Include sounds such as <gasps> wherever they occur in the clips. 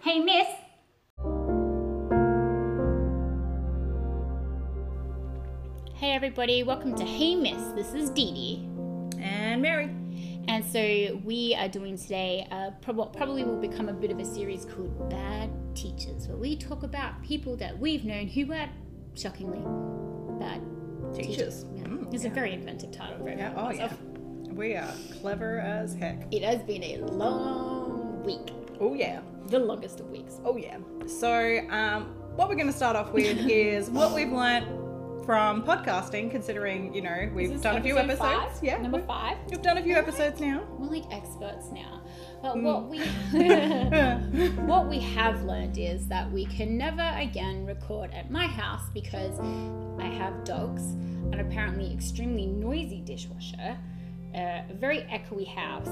Hey, miss. Hey, everybody. Welcome to Hey, Miss. This is Dee Dee. And Mary. And so we are doing today uh, what probably will become a bit of a series called Bad Teachers, where we talk about people that we've known who were shockingly bad Teachers. Yeah. Mm, it's a very inventive title for Yeah, oh yeah. We are clever as heck. It has been a long week, Oh yeah. the longest of weeks. Oh yeah. So um, what we're going to start off with <laughs> is what we've learnt from podcasting, considering you know we've done a few episodes. five? Yeah, number five. we've done a few episodes now. We're like experts now. But Mm. what we <laughs> <laughs> what we have learned is that we can never again record at my house because I have dogs, an apparently extremely noisy dishwasher, a very echoey house,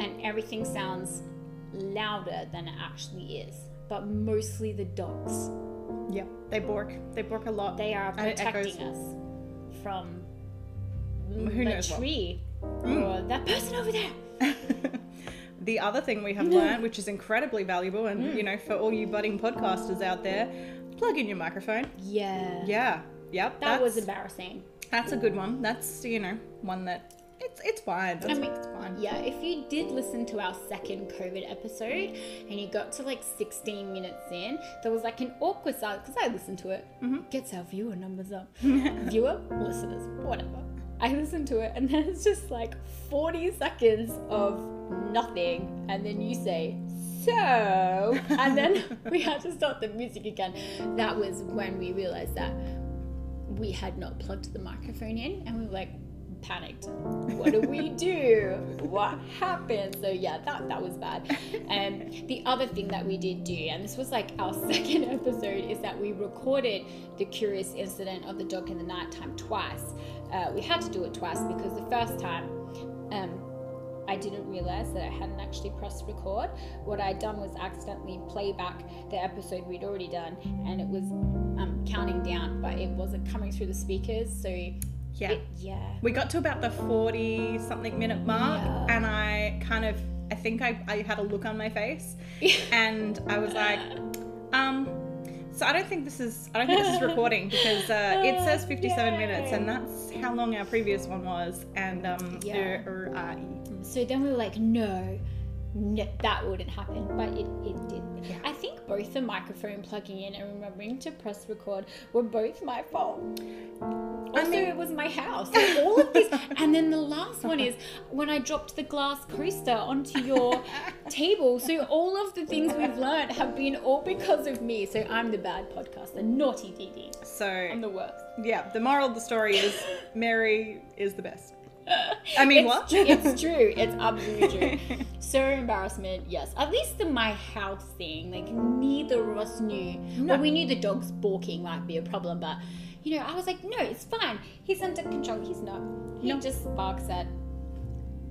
and everything sounds louder than it actually is. But mostly the dogs. yeah, they bork. They bork a lot. They are protecting us from Who the knows what. tree Mm. or that person over there. <laughs> the other thing we have learned, which is incredibly valuable, and Mm. you know for all you budding podcasters out there, plug in your microphone. Yeah. Yeah. Yep. That was embarrassing. That's a good one. That's you know one that it's it's fine. That's, I mean, it's fine. Yeah, if you did listen to our second COVID episode and you got to like 16 minutes in, there was like an awkward silence because I listened to it. Mm-hmm. Gets our viewer numbers up. <laughs> viewer, listeners, whatever. I listened to it and <laughs> then it's just like 40 seconds of nothing, and then you say, so, and <laughs> then we had to start the music again. That was when we realized that we had not plugged the microphone in and we were like panicked what do we do what happened so yeah that that was bad and the other thing that we did do and this was like our <laughs> second episode is that we recorded the curious incident of the dog in the nighttime twice uh, we had to do it twice because the first time um, I didn't realize that I hadn't actually pressed record. What I'd done was accidentally play back the episode we'd already done, and it was um, counting down, but it wasn't coming through the speakers. So, Yeah. it, yeah, We got to about the 40 something minute mark, Yeah. and I kind of, I think I, I had a look on my face, <laughs> and I was like, um, so I don't think this is, I don't think this is <laughs> recording because uh, it says 57 minutes, and that's how long our previous one was, and um, Yeah. uh, uh, uh, So then we were like, no, no that wouldn't happen. But it, it did. Yeah. I think both the microphone plugging in and remembering to press record were both my fault. Also, mean- it was my house. So all of this. <laughs> and then the last one is when I dropped the glass coaster onto your <laughs> table. So all of the things we've learned have been all because of me. So I'm the bad podcaster. Naughty Dee. so I'm the worst. yeah, the moral of the story is Mary is the best. <laughs> I mean, it's what? It's true. It's absolutely true. <laughs> So embarrassment, yes. At least the my house thing, like neither of us knew. No. Well, we knew the dog's barking might be a problem, but you know, I was like, no, it's fine. He's under control. He's not. He No. just barks at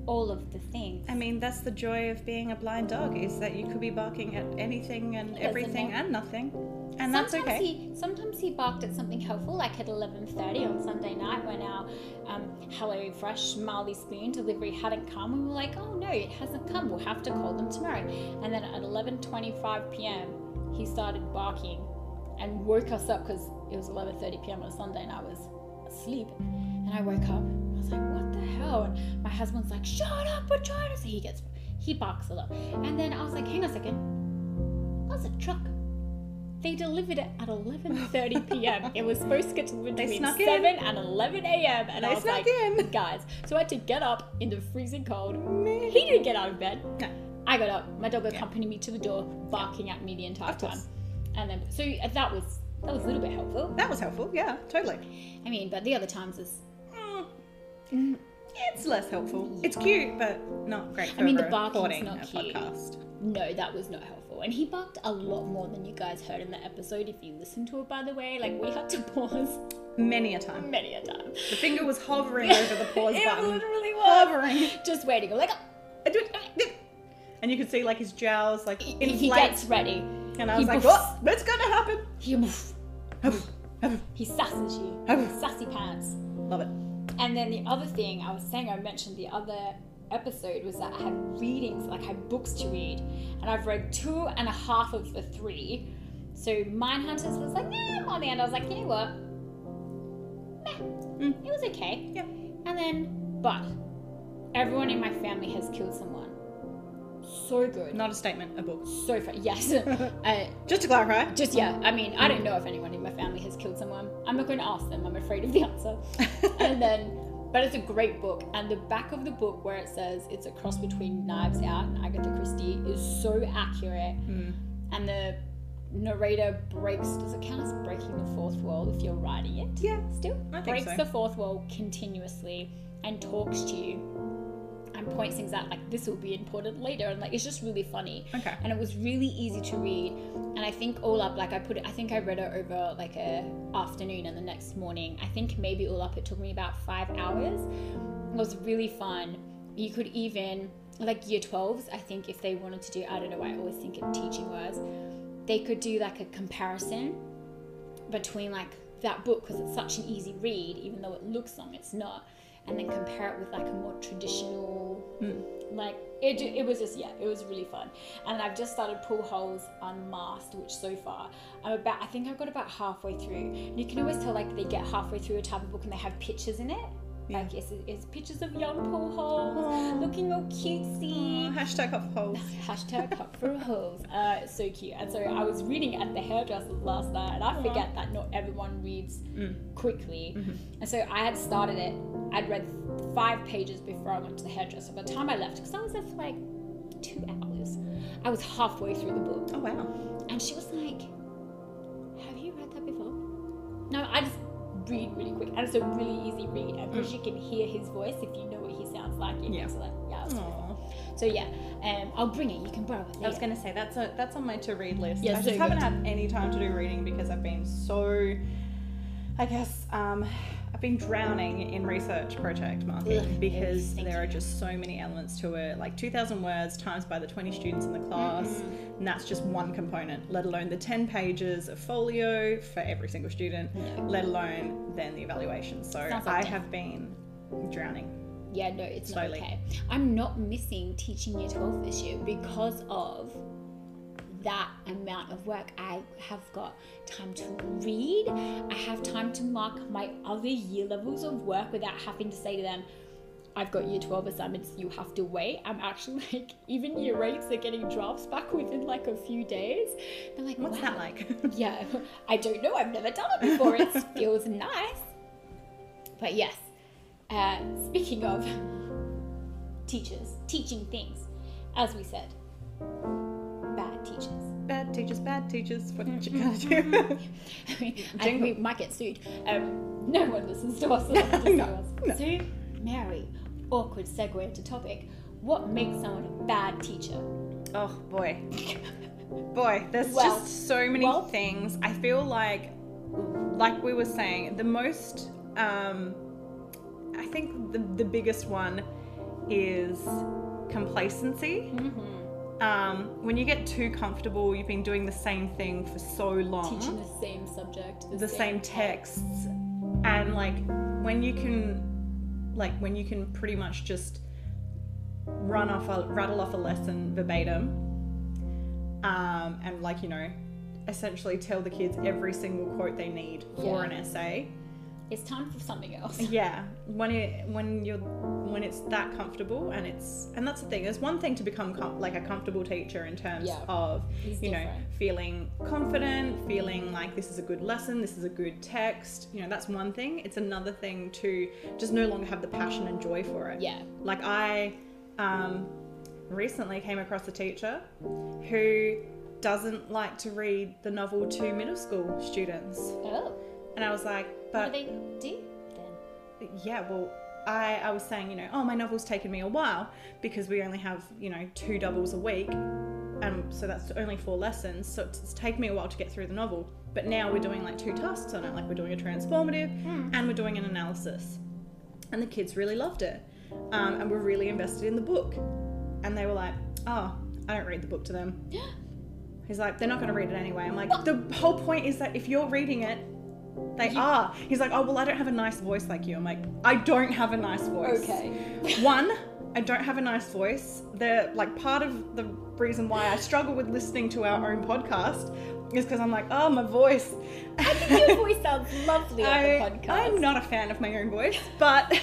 all of the things. I mean, that's the joy of being a blind dog is that you could be barking at anything and doesn't everything and nothing, and that's okay. he sometimes he barked at something helpful, like at eleven thirty on Sunday night when our um, Hello Fresh Marley Spoon delivery hadn't come. We were like, oh no, it hasn't come. We'll have to call them tomorrow. And then at eleven twenty five p.m., he started barking and woke us up because it was eleven thirty p.m. on a Sunday and I was asleep. And I woke up. I was like, what the hell? And my husband's like, shut up, we're trying to. So he gets he barks a lot. And then I was like, hang on a second. That's a truck. They delivered it at 11:30 <laughs> p.m. it was supposed to get delivered They between snuck in. 7 and 11 a.m. And I was like, in. guys. So I had to get up in the freezing cold. Meh. He didn't get out of bed. No. I got up. My dog accompanied me to the door, barking at me the entire time. And then, so that was that was a little bit helpful. That was helpful. Yeah, totally. I mean, but the other times is, Mm, It's less helpful. It's cute, but not great for I mean, the barking's not cute. podcast. no, that was not helpful. And he barked a lot more than you guys heard in the episode. If you listen to it, by the way, like we had to <laughs> pause Many a time. many a time. The finger was hovering over the pause button. it button. literally was. Hovering. Just waiting. Like, uh, And you could see like his jowls like he, inflate. he gets ready. and I he was like, what? Oh, What's gonna happen? He, he sasses you. Sassy pants. Love it. And then the other thing I was saying, I mentioned the other episode was that I had readings, like I had books to read, and I've read two and a half of the three. So Mindhunters was like, nah, on the end, I was like, you know what? Meh. It was okay. Yep. And then, but everyone in my family has killed someone. So good. Not a statement, a book. So fun. Yes. <laughs> uh, Just to clarify. just yeah. I mean, I don't know if anyone in my family has killed someone. I'm not going to ask them. I'm afraid of the answer. <laughs> and then, but it's a great book. And the back of the book where it says it's a cross between Knives Out and Agatha Christie is so accurate. Mm. And the narrator breaks. Does it count as breaking the fourth wall if you're writing it? Yeah. Still I think breaks so. the fourth wall continuously and talks to you and points things out like this will be important later and like it's just really funny. Okay. and it was really easy to read and i think all up like i put it i think i read it over like a afternoon and the next morning. I think maybe all up it took me about five hours. It was really fun. You could even like year 12s i think if they wanted to do i don't know i always think of teaching wise they could do like a comparison between like that book because it's such an easy read even though it looks long it's not and then compare it with like a more traditional hmm. like it, it was just yeah it was really fun. And i've just started Paul Holes unmasked which so far i'm about i think i've got about halfway through. And you can always tell like they get halfway through a type of book and they have pictures in it Yeah. like it's, it's pictures of young Paul Holes oh. looking all cutesy Oh, hashtag hop holes. <laughs> Hashtag hot for Holes. Uh, so cute. And so I was reading at the hairdresser's last night, and I uh-huh. forget that not everyone reads mm. quickly. Mm-hmm. And so I had started it. I'd read five pages before I went to the hairdresser. By the time I left, because I was there for like two hours, I was halfway through the book. Oh wow. And she was like, Have you read that before? No, I just read really quick. And it's a really easy read. And because you can hear his voice, if you know what he sounds like, it Yeah. like, yeah, it's really Aw. fun. So yeah, um, I'll bring it. You can borrow it. I was gonna say that's a, that's on my to read list. Yeah, I so just haven't had any time to do reading because I've been so, I guess, um, I've been drowning in research project marking Ugh, because yes, there are just so many elements to it. Like two thousand words times by the twenty students in the class, Mm-hmm. and that's just one component. Let alone the ten pages of folio for every single student. No. Let alone then the evaluation. So like I death. have been drowning. Yeah, no, it's Slowly. not okay. I'm not missing teaching year 12 this year because of that amount of work. I have got time to read, I have time to mark my other year levels of work without having to say to them, I've got year 12 assignments, you have to wait. I'm actually <laughs> like, even year 8s are getting drafts back within like a few days. They're like, What's wow. that like? <laughs> yeah, I don't know. I've never done it before. It <laughs> feels nice. But yes, uh, speaking of teachers, teaching things, as we said, teachers. bad teachers, bad teachers. What did you gotta do? <laughs> <laughs> I mean, Jingle. we might get sued. Um, no one listens to us. so they have to No, us. no. So, Mary, awkward segue into topic. What makes someone a bad teacher? Oh boy. Boy, there's <laughs> Well, just so many well- things. I feel like like we were saying, the most um I think the the biggest one is complacency. Mm-hmm. Um, when you get too comfortable, you've been doing the same thing for so long. Teaching the same subject, the same texts and like when you can like when you can pretty much just run off a rattle off a lesson verbatim um, and like you know essentially tell the kids every single quote they need for Yeah. an essay It's time for something else. <laughs> yeah when it when you're when it's that comfortable and it's and that's the thing there's one thing to become com- like a comfortable teacher in terms Yeah. of you know feeling confident feeling like this is a good lesson this is a good text you know that's one thing it's another thing to just no longer have the passion and joy for it Yeah. like i um, recently came across a teacher who doesn't like to read the novel to middle school students Oh, and i was like what but do they do then? yeah, well, I, I was saying, you know, oh, my novel's taken me a while because we only have, you know, two doubles a week. Um, so that's only four lessons. So it's, it's taken me a while to get through the novel. But now we're doing like two tasks on it. Like we're doing a transformative and we're doing an analysis. And the kids really loved it. Um, and were really invested in the book. And they were like, oh, I don't read the book to them. <gasps> He's like, they're not going to read it anyway. I'm like, the whole point is that if you're reading it, they are. He's like, oh, well, I don't have a nice voice like you. I'm like, I don't have a nice voice. Okay. <laughs> One, I don't have a nice voice. The like part of the reason why I struggle with listening to our own podcast is because I'm like, oh, my voice. I think your voice sounds lovely on the <laughs> I, podcast. I'm not a fan of my own voice, but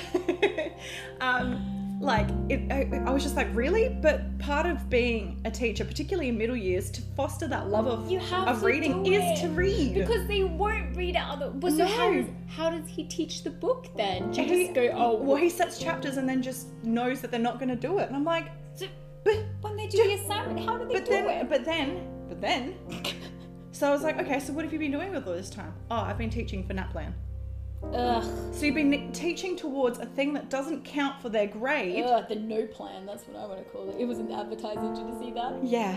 <laughs> um, like it, I, I was just like, really? But part of being a teacher, particularly in middle years, to foster that love of of reading is to read. Because they won't read out other. Well, so how No. does how does he teach the book then? Do you He- just go, oh, well, he sets chapters and then just knows that they're not going to do it, and I'm like, so but when they do the assignment, how do they but do then, it? but then, but then. So I was like, okay, so what have you been doing with all this time? Oh, I've been teaching for NAPLAN. Ugh, So you've been teaching towards a thing that doesn't count for their grade. ugh, the no plan. That's what I want to call it. It was an advertising. Did you see that? Yeah.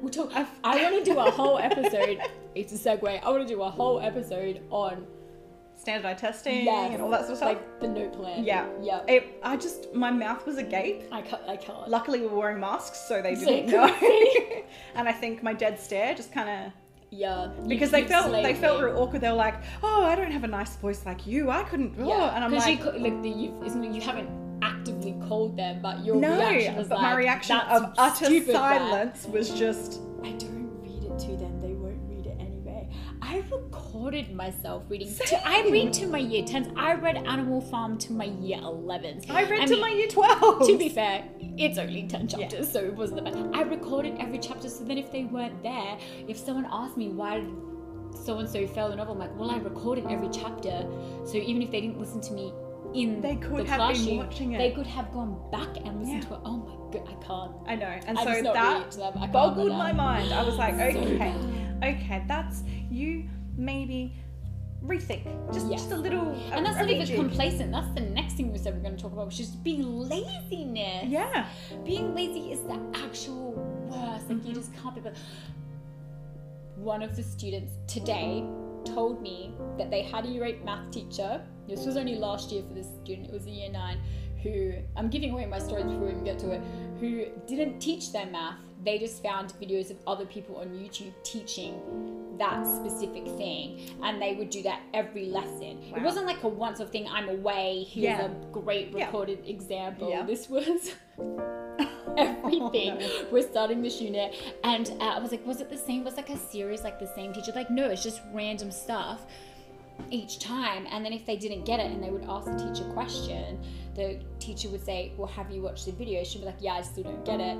We'll talk. I've- I want to do a <laughs> whole episode. it's a segue. I want to do a whole episode on Standardized testing yes, and all that sort of stuff. like the no plan. Yeah. yeah. It, I just, my mouth was agape. I can't. I can't. Luckily, we were wearing masks, so they <laughs> didn't you know. <laughs> and I think my dead stare just kind of yeah. because they felt they felt real awkward. They were like, "Oh, I don't have a nice voice like you. I couldn't." Oh. Yeah, And I'm like, you like the, isn't, you haven't actively called them, but your "No," reaction was but like, my reaction of utter stupid, Matt." silence was just. Myself reading. To, I read to my year tens. I read Animal Farm to my year elevens. I read to mean, my year twelve. To be fair, it's only 10 chapters, so it wasn't that bad. I recorded every chapter, so then if they weren't there, if someone asked me why so and so fell in love, I'm like, well, I recorded every chapter, so even if they didn't listen to me in They could the have been classroom, watching it. they could have gone back and listened Yeah. to it. Oh my god, I can't. I know, and I'm so that reading to them. I can't boggled my mind. I was like, okay, okay, that's you. Maybe rethink, just Yes. just a little. And that's a, not a even complacent. That's the next thing we said we're going to talk about, which is being laziness. Yeah. being lazy is the actual worst. Like you Mhm. just can't be. But one of the students today told me that they had a year eight math teacher. This was only last year for this student. It was a year nine. Who I'm giving away my stories before we even get to it. Who didn't teach their math. They just found videos of other people on YouTube teaching that specific thing, and they would do that every lesson. It wasn't like a once-off thing. I'm away. Here's Yeah. a great Yeah. recorded example. Yeah. This was <laughs> everything. Oh, no. We're starting this unit, and uh, I was like, was it the same? Was like a series like the same teacher? Like, no, it's just random stuff each time. And then if they didn't get it, and they would ask the teacher a question, the teacher would say, "Well, have you watched the video?" She'd be like, "Yeah, I still don't get it."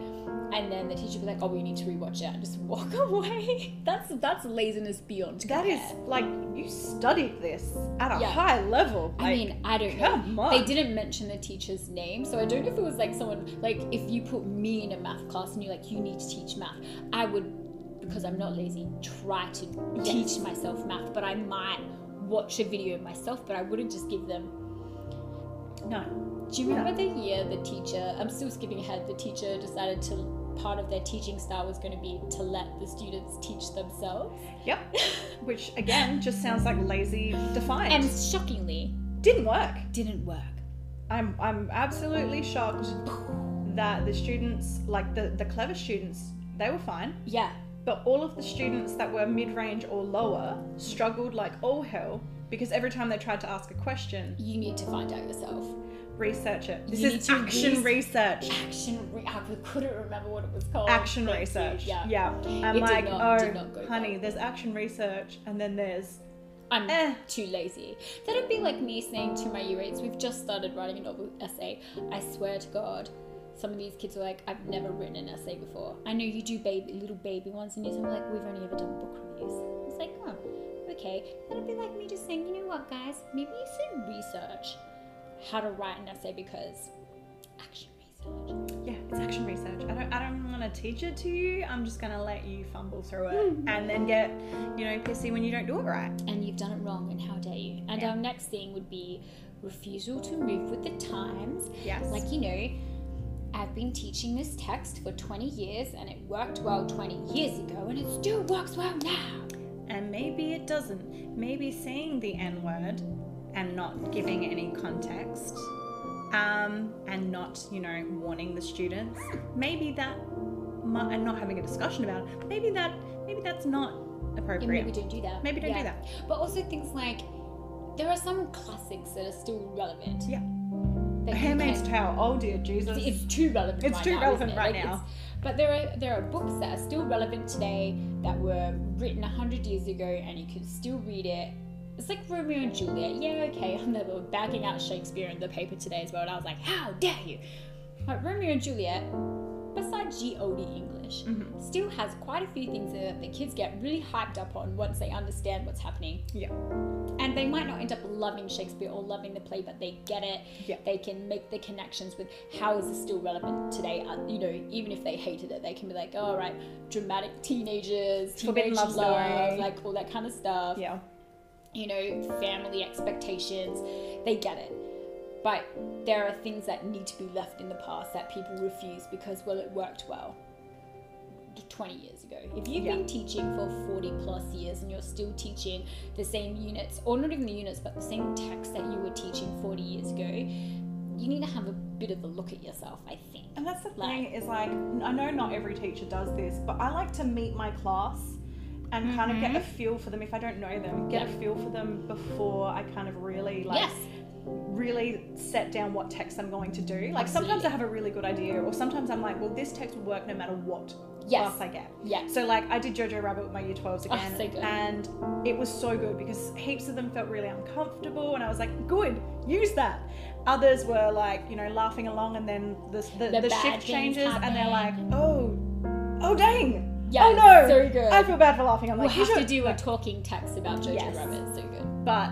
And then the teacher would be like, "Oh, we need to rewatch it," and just walk <laughs> away. that's that's laziness beyond. That is like you studied this at a Yeah. high level. I mean, I don't know. come on. They didn't mention the teacher's name, so I don't know if it was like someone like if you put me in a math class and you're like, you need to teach math, I would, because I'm not lazy, try to teach myself math, but I might watch a video myself, but I wouldn't just give them. no. Do you remember the year the teacher? I'm still skipping ahead. The teacher decided to. Part of their teaching style was going to be to let the students teach themselves. Yep. <laughs> Which again just sounds like lazy defiant. And shockingly, didn't work. didn't work. I'm I'm absolutely shocked that the students, like the the clever students, they were fine. Yeah, But all of the students that were mid range or lower struggled like all hell because every time they tried to ask a question, you need to find out yourself. research it. This You is action res- research. action re- I couldn't remember what it was called. Action Thank you. research. Yeah. Yeah. I'm It like, not- oh, did not go honey, well. there's action research, and then there's I'm eh. too lazy. That'd be like me saying to my year eights, we've just started writing a novel essay. I swear to God, some of these kids are like, I've never written an essay before. I know you do baby little baby ones and you're like, we've only ever done book reviews. It's like, oh, okay. That'd be like me just saying, you know what, guys, maybe you should research how to write an essay because action research. Yeah, it's action research. I don't I don't want to teach it to you. I'm just gonna let you fumble through it mm-hmm. and then get, you know, pissy when you don't do it right. and you've done it wrong and how dare you and Yeah. our next thing would be refusal to move with the times Yes. like you know i've been teaching this text for 20 years and it worked well 20 years ago and it still works well now and maybe it doesn't. Maybe saying the N word and not giving any context, um, and not, you know, warning the students. Maybe that, and not having a discussion about it. Maybe that, maybe that's not yeah, appropriate. maybe don't do that Maybe don't do that. but also things like there are some classics that are still relevant Yeah. That Handmaid's can- Tale. Oh dear Jesus. it's too relevant. It's right too now, relevant it? right Like, now. But there are there are books that are still relevant today that were written hundred years ago, and you can still read it. It's like Romeo and Juliet. Yeah, okay, I'm never backing out Shakespeare in the paper today as well, and I was like, how dare you? But Romeo and Juliet, besides G.O.D. English, Mhm. still has quite a few things that the kids get really hyped up on once they understand what's happening. Yeah. And they might not end up loving Shakespeare or loving the play, but they get it. Yeah. They can make the connections with how is this still relevant today. Uh, you know, even if they hated it, they can be like, oh, right, dramatic teenagers, Forbidden teenage love story. like all that kind of stuff. Yeah. You know, family expectations. They get it. But there are things that need to be left in the past that people refuse because, well, it worked well 20 years ago. If you've Yeah. been teaching for 40 plus years and you're still teaching the same units, or not even the units, but the same text that you were teaching 40 years ago, you need to have a bit of a look at yourself, I think. And that's the Like- thing is like I know not every teacher does this, but I like to meet my class and kind of get a mm-hmm. feel for them if I don't know them. Get a feel for them before I kind of really like yes. Really set down what text I'm going to do. Like sometimes I have a really good idea, or sometimes I'm like, well, this text will work no matter what Yes. class I get. Yeah. So like I did Jojo Rabbit with my year 12s Oh, again, so good. and it was so good because heaps of them felt really uncomfortable, and I was like, good, use that. Others were like, you know, laughing along, and then the the, The the, shift changes, and they're like, oh, oh dang, Yeah, oh no, so good. I feel bad for laughing. I'm We'll like, you have to do a talking text about Jojo Yes. Rabbit. So good. but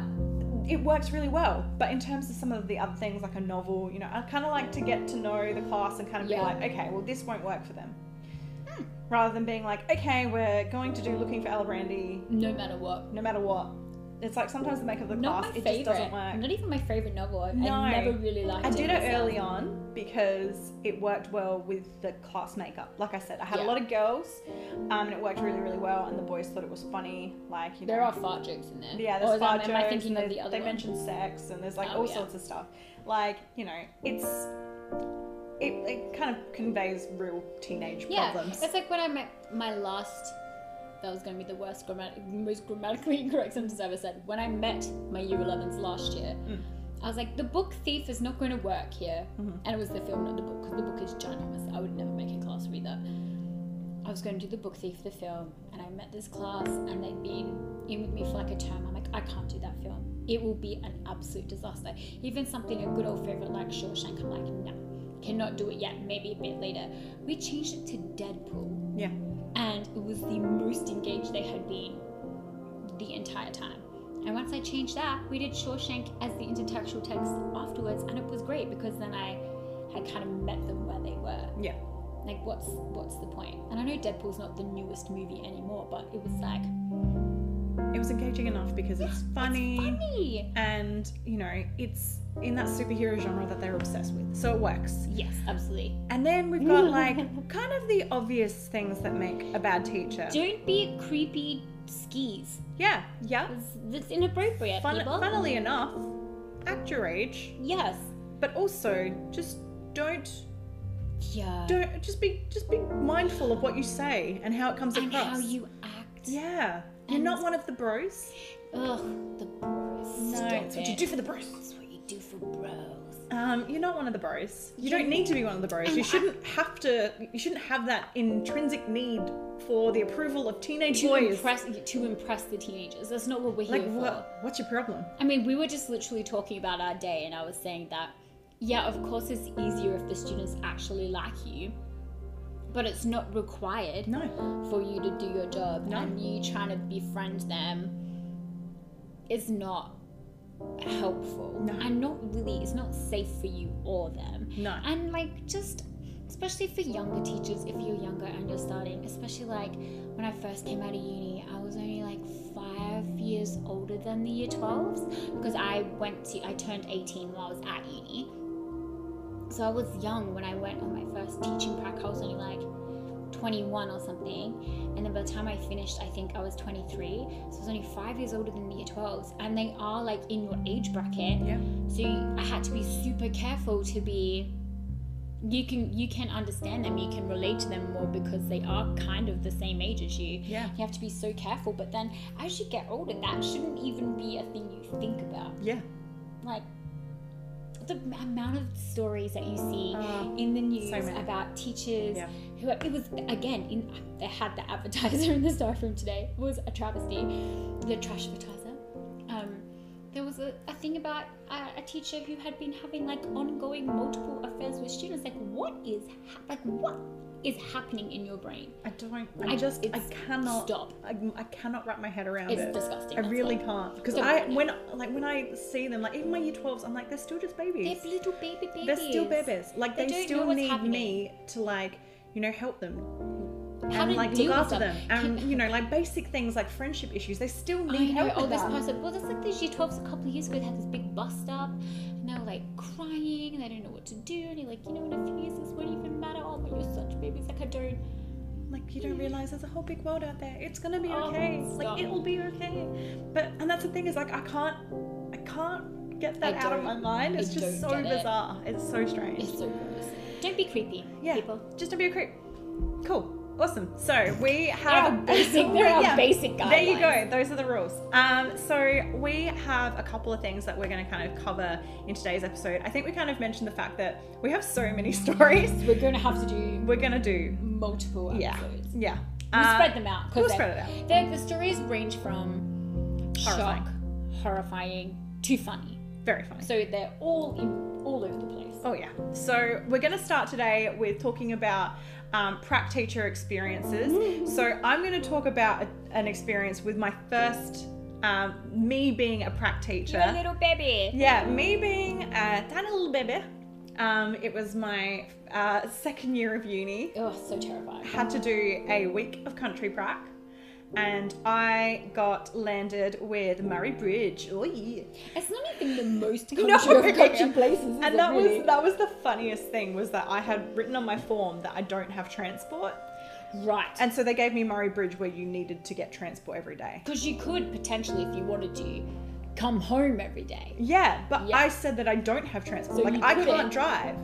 it works really well. But in terms of some of the other things, like a novel, you know, I kind of like to get to know the class and kind of Yeah. be like, okay, well, this won't work for them. Hmm. Rather than being like, okay, we're going to do Looking for Alibrandi No matter what. no matter what. It's like sometimes the makeup of the Not class, it favorite. just doesn't work. Not even my favorite novel. I, No. I never really liked it. I did it early on because it worked well with the class makeup. Like I said, I had Yeah. a lot of girls, um, and it worked really, really well. And the boys thought it was funny. Like you know, There are fart jokes in there. Yeah, there's fart Am I jokes, thinking of they- the other they one? mention sex, and there's like Oh, all yeah. sorts of stuff. Like you know, it's it, it kind of conveys real teenage Yeah, problems. it's like when I met my last. That was going to be the worst, grammatic, most grammatically <laughs> incorrect sentence I've ever said. When I met my year 11s last year, Mm. I was like, the book thief is not going to work here. Mhm. And it was the film, not the book, because the book is ginormous. I would never make a class read that. I was going to do the book thief, the film, and I met this class, and they'd been in with me for like a term. I'm like, I can't do that film. It will be an absolute disaster. Even something a good old favorite like Shawshank, I'm like, no, cannot do it yet. Maybe a bit later. We changed it to Deadpool yeah, and it was the most engaged they had been the entire time. And once I changed that, we did Shawshank as the intertextual text afterwards, and it was great because then I had kind of met them where they were. yeah. Like, what's what's the point? And I know Deadpool's not the newest movie anymore, but it was like It was engaging enough because it's funny, funny. and you know, it's in that superhero genre that they're obsessed with, so it works. Yes, absolutely. And then we've got <laughs> like kind of the obvious things that make a bad teacher. Don't be creepy skis. Yeah, yeah. That's, inappropriate, Fun, funnily enough, act your age, Yes. but also just don't Yeah. don't just be just be mindful of what you say and how it comes and across. how you act. yeah, you're And- not one of the bros. Ugh, the bros. No, Stop it's what you it. do for the bros. That's what you do for bros. Um, you're not one of the bros. You don't need to be one of the bros. You shouldn't have to. You shouldn't have that intrinsic need for the approval of teenage To boys. impress, to impress the teenagers. That's not what we're like here for. what? What's your problem? I mean, we were just literally talking about our day, and I was saying that, yeah, of course, it's easier if the students actually like you, but it's not required No. for you to do your job. No. And you trying to befriend them is not helpful, No. and not really. It's not safe for you or them. No. And like just especially for younger teachers, if you're younger and you're starting, especially like when I first came out of uni, I was only like five years older than the year 12s because I went to I turned 18 while I was at uni. So I was young when I went on my first teaching prac. I was only like 21 or something. And then by the time I finished, I think I was 23. So I was only five years older than the year 12s. And they are like in your age bracket. Yeah. So you, I had to be super careful to be. You can you can understand them, you can relate to them more because they are kind of the same age as you. Yeah. You have to be so careful. But then as you get older, that shouldn't even be a thing you think about. Yeah. Like the amount of stories that you see Uh, in the news so about teachers Yeah. who it was again in they had the advertiser <laughs> in the staff room today it was a travesty the trash advertiser um there was a, a thing about a, a teacher who had been having like ongoing multiple affairs with students like what is like what is happening in your brain I don't. I, I- just. I cannot. stop. I, I cannot wrap my head around it's it. It's disgusting I really all. can't because I when like when I see them like even my year 12s I'm like they're still just babies. they're little baby babies They're still babies. Like They they, still need happening. me to like you know help them How and like look after them. and you know like basic things like friendship issues. They still need know. help Oh, this person. Well, that's like these year 12s a couple of years ago. They had this big bust up, and they were like crying, and they don't know what to do. And you're like, you know, in a few years, this won't even matter. Oh, but you're such babies. Like, I don't. Like you don't realize there's a whole big world out there. It's gonna be Oh, okay. stop. Like it will be okay. But and that's the thing is like I can't I can't get that out of my mind. It's I just so don't it. bizarre. It's so strange. It's so gross. Don't be creepy, yeah. people. Just don't be a creep. Cool. Awesome. So we have are basic. There are basic guidelines. There you go. Those are the rules. Um, so we have a couple of things that we're going to kind of cover in today's episode. I think we kind of mentioned the fact that we have so many <laughs> stories. We're going to have to do We're going to do multiple episodes. yeah. We'll Uh, spread them out we'll spread it out. the stories range from Horrifying. shock, horrifying to funny. Very funny. So they're all in, all over the place. Oh yeah. So we're going to start today with talking about um, prac teacher experiences. so I'm going to talk about a, an experience with my first, um, me being a prac teacher. You're a little baby. Yeah, me being a tiny little baby. Um, it was my uh, second year of uni. Oh, so terrifying. Had to do a week of country prac, and I got landed with Murray Bridge. Oh yeah. It's not even the most country <laughs> No. of country places. And that really? was that was the funniest thing was that I had written on my form that I don't have transport, right. and so they gave me Murray Bridge where you needed to get transport every day. Because you could potentially, if you wanted to, come home every day. Yeah, but Yeah. I said that I don't have transport. So like I couldn't. can't drive.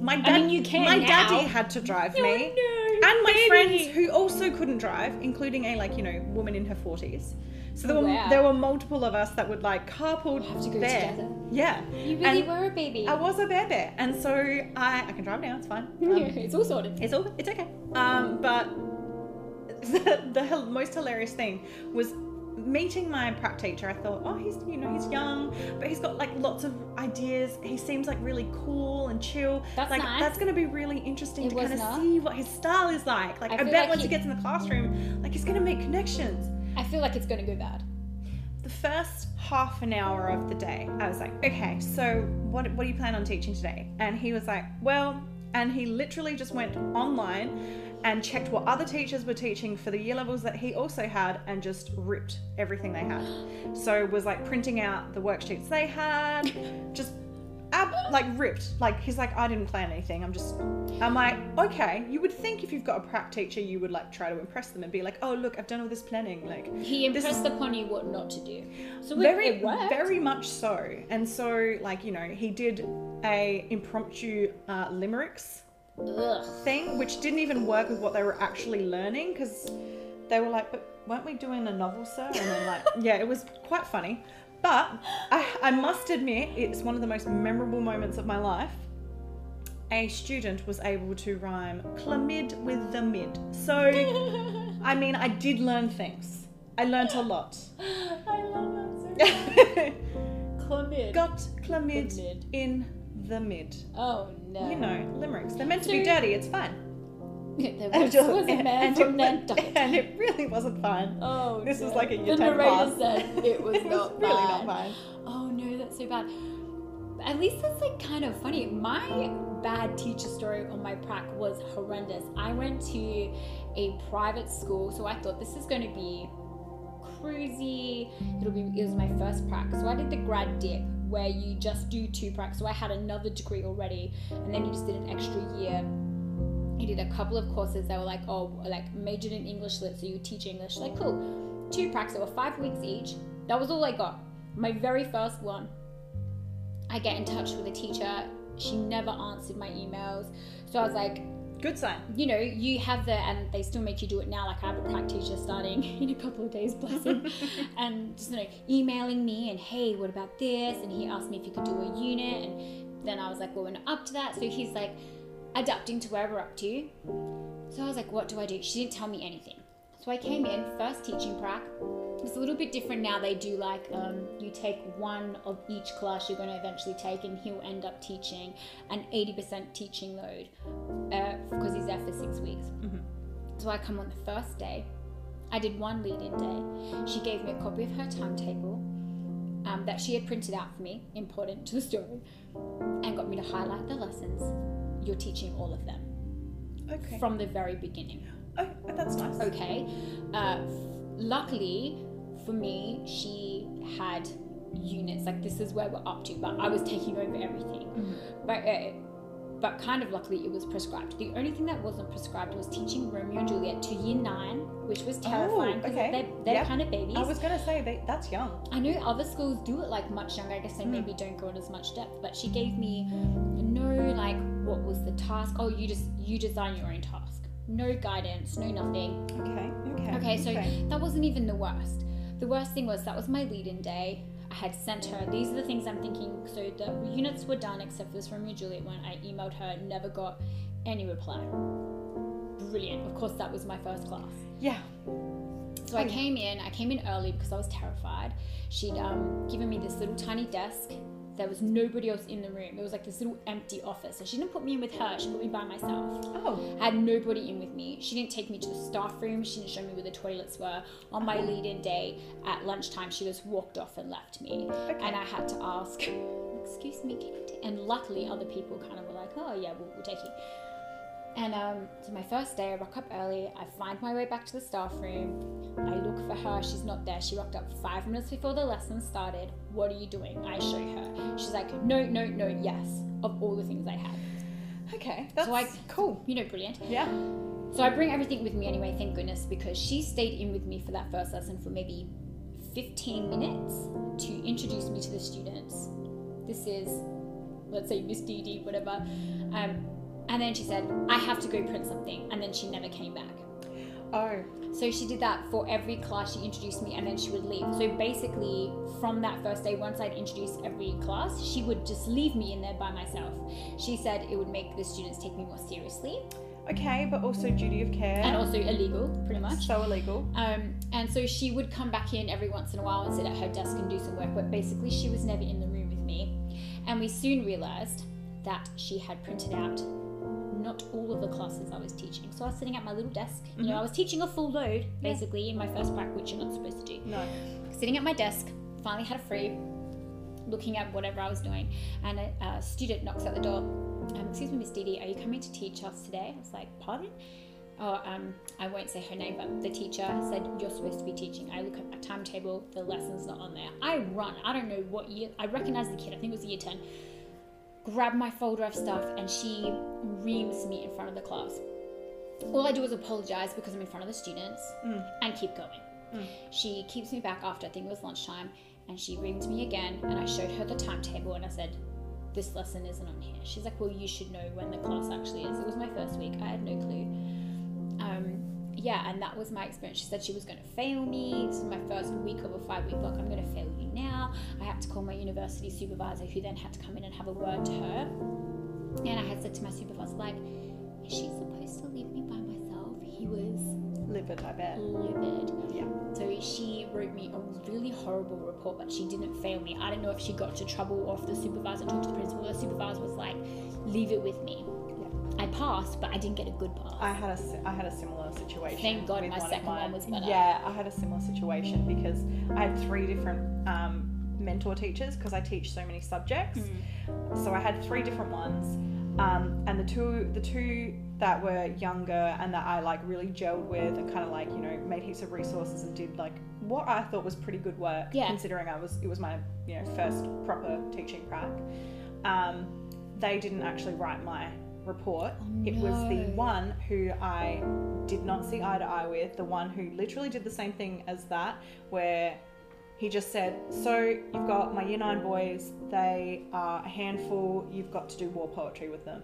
My dad, mean, you can My now. daddy had to drive me, no, and my baby. friends who also couldn't drive, including a like you know woman in her forties. So there Oh, were wow. there were multiple of us that would like carpool Have to go there. together. Yeah, You really And were a baby. I was a baby, and so I I can drive now. It's fine. <laughs> Um, yeah, it's all sorted. it's all it's okay. Um, but <laughs> the, the most hilarious thing was meeting my prep teacher. I thought, oh, he's you know he's young, but he's got like lots of ideas. He seems like really cool and chill. That's like nice. that's going to be really interesting It to kind of see what his style is like. Like I I, bet like once he- he gets in the classroom, like he's going to make connections. I feel like it's going to go bad. The first half an hour of the day, I was like, okay, so what, what do you plan on teaching today? And he was like, well, and he literally just went online and checked what other teachers were teaching for the year levels that he also had and just ripped everything they had. So was like printing out the worksheets they had, just ab- like ripped. Like he's like, I didn't plan anything. I'm just, I'm like, okay. You would think if you've got a prep teacher, you would like try to impress them and be like, oh look, I've done all this planning. Like He This impressed upon you what not to do. So it- very very much so and so like you know he did a impromptu uh, limericks Ugh. thing which didn't even work with what they were actually learning because they were like but weren't we doing a novel sir? And then like <laughs> yeah it was quite funny but I, I must admit it's one of the most memorable moments of my life. A student was able to rhyme chlamyd with the mid. So i mean i did learn things. I learned a lot. <laughs> I love that so <laughs> Chlamyd. got chlamyd The in the mid. Oh no. You know, limericks. They're meant to be dirty. It's fine. <laughs> there was, just- was a man and from it, Nantucket. <laughs> and it really wasn't fine. Oh, This was like a year The 10 narrator said it <laughs> was it was not really bad. not fine. Oh no, that's so bad. At least that's like kind of funny. My bad teacher story on my prac was horrendous. I went to a private school, so I thought this is going to be cruisy. It'll be. It was my first prac, so I did the grad dip where you just do two pracs. So I had another degree already, and then you just did an extra year. I did a couple of courses that were like, oh, like majored in English lit, so you teach English. Like, cool. Two pracs, that were five weeks each. That was all I got. My very first one. I get in touch with a teacher. She never answered my emails. So I was like, Good sign. you know, you have the, and they still make you do it now. Like I have a prac teacher starting <laughs> in a couple of days, bless him, <laughs> and just you know, emailing me and hey, what about this? And he asked me if he could do a unit, and then I was like, well, we're not up to that. So he's like adapting to where we're up to. So I was like, what do I do? She didn't tell me anything. So I came in first teaching prac. It's a little bit different now. They do like um, you take one of each class you're going to eventually take, and he'll end up teaching an 80% teaching load uh, because he's there for six weeks. So I come on the first day. I did one lead in day. She gave me a copy of her timetable um, that she had printed out for me, important to the story, and got me to highlight the lessons. You're teaching all of them Okay. from the very beginning. Oh, that's nice. Okay. Uh, luckily for me, she had units like this is where we're up to, but I was taking over everything. But uh, but kind of luckily it was prescribed. The only thing that wasn't prescribed was teaching Romeo and Juliet to year nine, which was terrifying because Oh, okay. they're, they're Yep. kind of babies. I was gonna say they, that's young. I know other schools do it like much younger. I guess they Hmm. maybe don't go in as much depth. But she gave me no like what was the task? Oh, you just you design your own task. No guidance, no nothing. Okay. Okay. Okay, so that wasn't even the worst. The worst thing was that was my lead-in day. I had sent her. These are the things I'm thinking. So the units were done except for this Romeo Juliet one. I emailed her, never got any reply. Brilliant. Of course, that was my first class. yeah. So Oh, I yeah. came in. I came in early because I was terrified. She'd um, given me this little tiny desk. There was nobody else in the room. It was like this little empty office. So she didn't put me in with her. She put me by myself. Oh. I had nobody in with me. She didn't take me to the staff room. She didn't show me where the toilets were. On my uh-huh. lead in day at lunchtime, she just walked off and left me. And I had to ask, <laughs> Excuse me, can you take? And luckily, other people kind of were like, Oh, yeah, we'll, we'll take you. And um, so my first day, I rock up early. I find my way back to the staff room. I look for her. She's not there. She rocked up five minutes before the lesson started. What are you doing? I show her. She's like, no, no, no, yes. Of all the things I had. Okay. That's So I- cool. You know, brilliant. Yeah. So I bring everything with me anyway, thank goodness, because she stayed in with me for that first lesson for maybe 15 minutes to introduce me to the students. This is, let's say, Miss Dee Dee, whatever. Um, and then she said, I have to go print something. And then she never came back. Oh. So she did that for every class. She introduced me and then she would leave. So basically, from that first day, once I'd introduced every class, she would just leave me in there by myself. She said it would make the students take me more seriously Okay, but also duty of care. and also illegal, pretty much. so illegal. Um, and so she would come back in every once in a while and sit at her desk and do some work, but basically she was never in the room with me. And we soon realized that she had printed out not all of the classes I was teaching. So I was sitting at my little desk. You know, I was teaching a full load basically in my first prac, which you're not supposed to do. No. Sitting at my desk, finally had a free, looking at whatever I was doing, and a, a student knocks at the door. Um, excuse me, Miss Dee Dee, are you coming to teach us today? I was like, pardon? Oh, um, I won't say her name, but the teacher said you're supposed to be teaching. I look at my timetable, the lesson's not on there. I run. I don't know what year. I recognize the kid. I think it was year ten. Grab my folder of stuff, and she reams me in front of the class. All I do is apologize because I'm in front of the students and keep going. She keeps me back after I think it was lunchtime, and she reamed me again, and I showed her the timetable, and I said, "This lesson isn't on here." She's like, "Well, you should know when the class actually is." It was my first week. I had no clue. Um, yeah, and that was my experience. She said she was going to fail me. This is my first week of a five week block. I'm going to fail you now. I had to call my university supervisor, who then had to come in and have a word to her. And I had said to my supervisor, like, is she supposed to leave me by myself? He was Livid, I bet. livid. Yeah. So she wrote me a really horrible report, but she didn't fail me. I don't know if she got into trouble or if the supervisor talked to the principal. The supervisor was like, leave it with me. I passed, but I didn't get a good pass. I had a I had a similar situation. Thank God my one second one was better. Yeah, I had a similar situation because I had three different um, mentor teachers because I teach so many subjects. Hmm. So I had three different ones, um, and the two the two that were younger and that I like really gelled with and kind of like you know made heaps of resources and did like what I thought was pretty good work Yeah. considering I was it was my you know first proper teaching prac. Um, they didn't actually write my report. Oh, it was the one who I did not see eye to eye with, the one who literally did the same thing as that, where he just said, So you've got my year nine boys, they are a handful, you've got to do war poetry with them.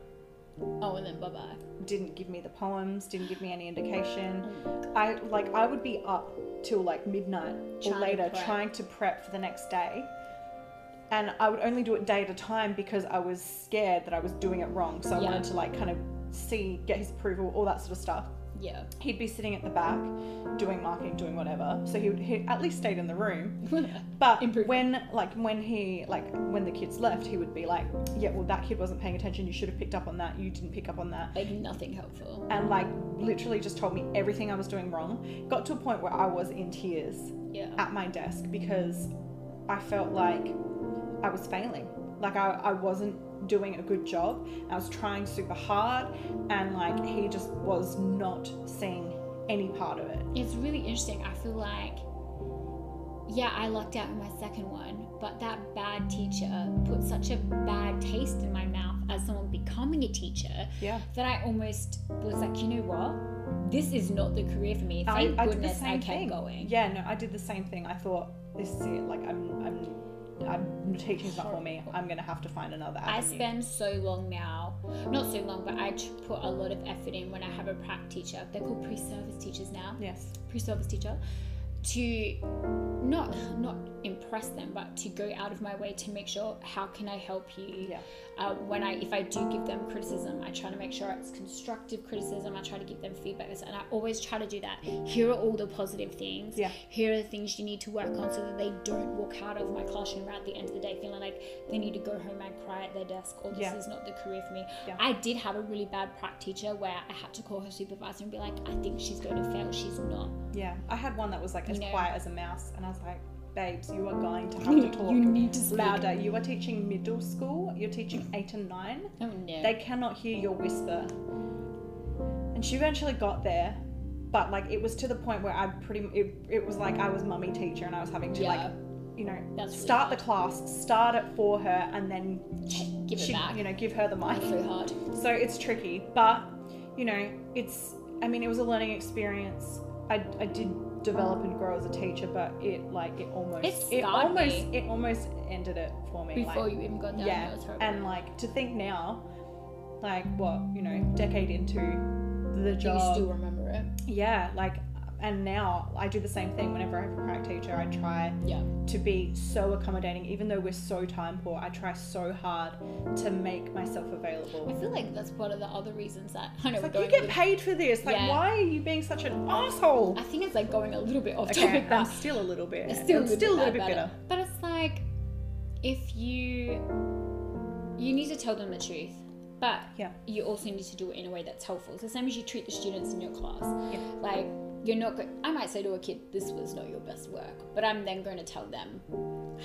Oh, and then bye bye. didn't give me the poems, didn't give me any indication. Oh. I like I would be up till like midnight Trying or later trying to prep for the next day. And I would only do it day at a time because I was scared that I was doing it wrong. So I Yeah. wanted to like kind of see, get his approval, all that sort of stuff. Yeah. He'd be sitting at the back doing marking, doing whatever. So he would he at least stayed in the room. <laughs> But Improvement. when like when he like when the kids left, he would be like, "Yeah, well that kid wasn't paying attention. You should have picked up on that. You didn't pick up on that." like nothing helpful. and like literally just told me everything I was doing wrong. Got to a point where I was in tears Yeah. at my desk because I felt like I was failing. Like I, I wasn't doing a good job. I was trying super hard and like he just was not seeing any part of it. It's really interesting. I feel like, yeah, I lucked out in my second one, but that bad teacher put such a bad taste in my mouth as someone becoming a teacher Yeah. that I almost was like, you know what? This is not the career for me. I, Thank I the goodness I kept thing. going. Yeah, no, I did the same thing. I thought this is it. Like I'm I'm I'm teaching's not for me. I'm gonna have to find another I spend so long now, not so long, but I put a lot of effort in when I have a prac teacher. They're called pre-service teachers now. yes. pre-service teacher to not not impress them but to go out of my way to make sure how can i help you Yeah. Uh, when i if i do give them criticism i try to make sure it's constructive criticism. I try to give them feedback. And i always try to do that. Here are all the positive things. Yeah. here are the things you need to work on so that they don't walk out of my classroom at the end of the day feeling like they need to go home and cry at their desk or this Yeah. is not the career for me. Yeah. i did have a really bad prac teacher where i had to call her supervisor and be like i think she's going to fail. She's not. Yeah, I had one that was like as know. quiet as a mouse, and I was like, "Babes, you are going to have to talk You need to speak. louder. You are teaching middle school. You're teaching eight and nine. Oh no. They cannot hear your whisper." And she eventually got there, but like it was to the point where I pretty it, it was like I was mummy teacher, and I was having to Yeah. like, you know, That's really start the class, start it for her, and then Give it back. you know, give her the mic. That's so hard. So it's tricky, but you know, it's. I mean, it was a learning experience. I, I did develop and grow as a teacher, but it like it almost It it, almost me. it almost ended it for me. Before like, you even got down, yeah, that was horrible. and like to think now, like what you know, decade into the you job, still remember it. yeah, like. And now I do the same thing whenever I have a prac teacher. I try Yeah. to be so accommodating, even though we're so time poor. I try so hard to make myself available. I feel like that's one of the other reasons that I know It's like you get a little- paid for this. Like, Yeah. why are you being such an asshole? I think it's like going a little bit off Okay, topic, I'm but still a little bit. it's still, I'm still a little bit bitter. it. But it's like if you you need to tell them the truth, but Yeah. you also need to do it in a way that's helpful. It's the same as you treat the students in your class. Yeah. Like you're not. Go- I might say to a kid, "This was not your best work," but I'm then going to tell them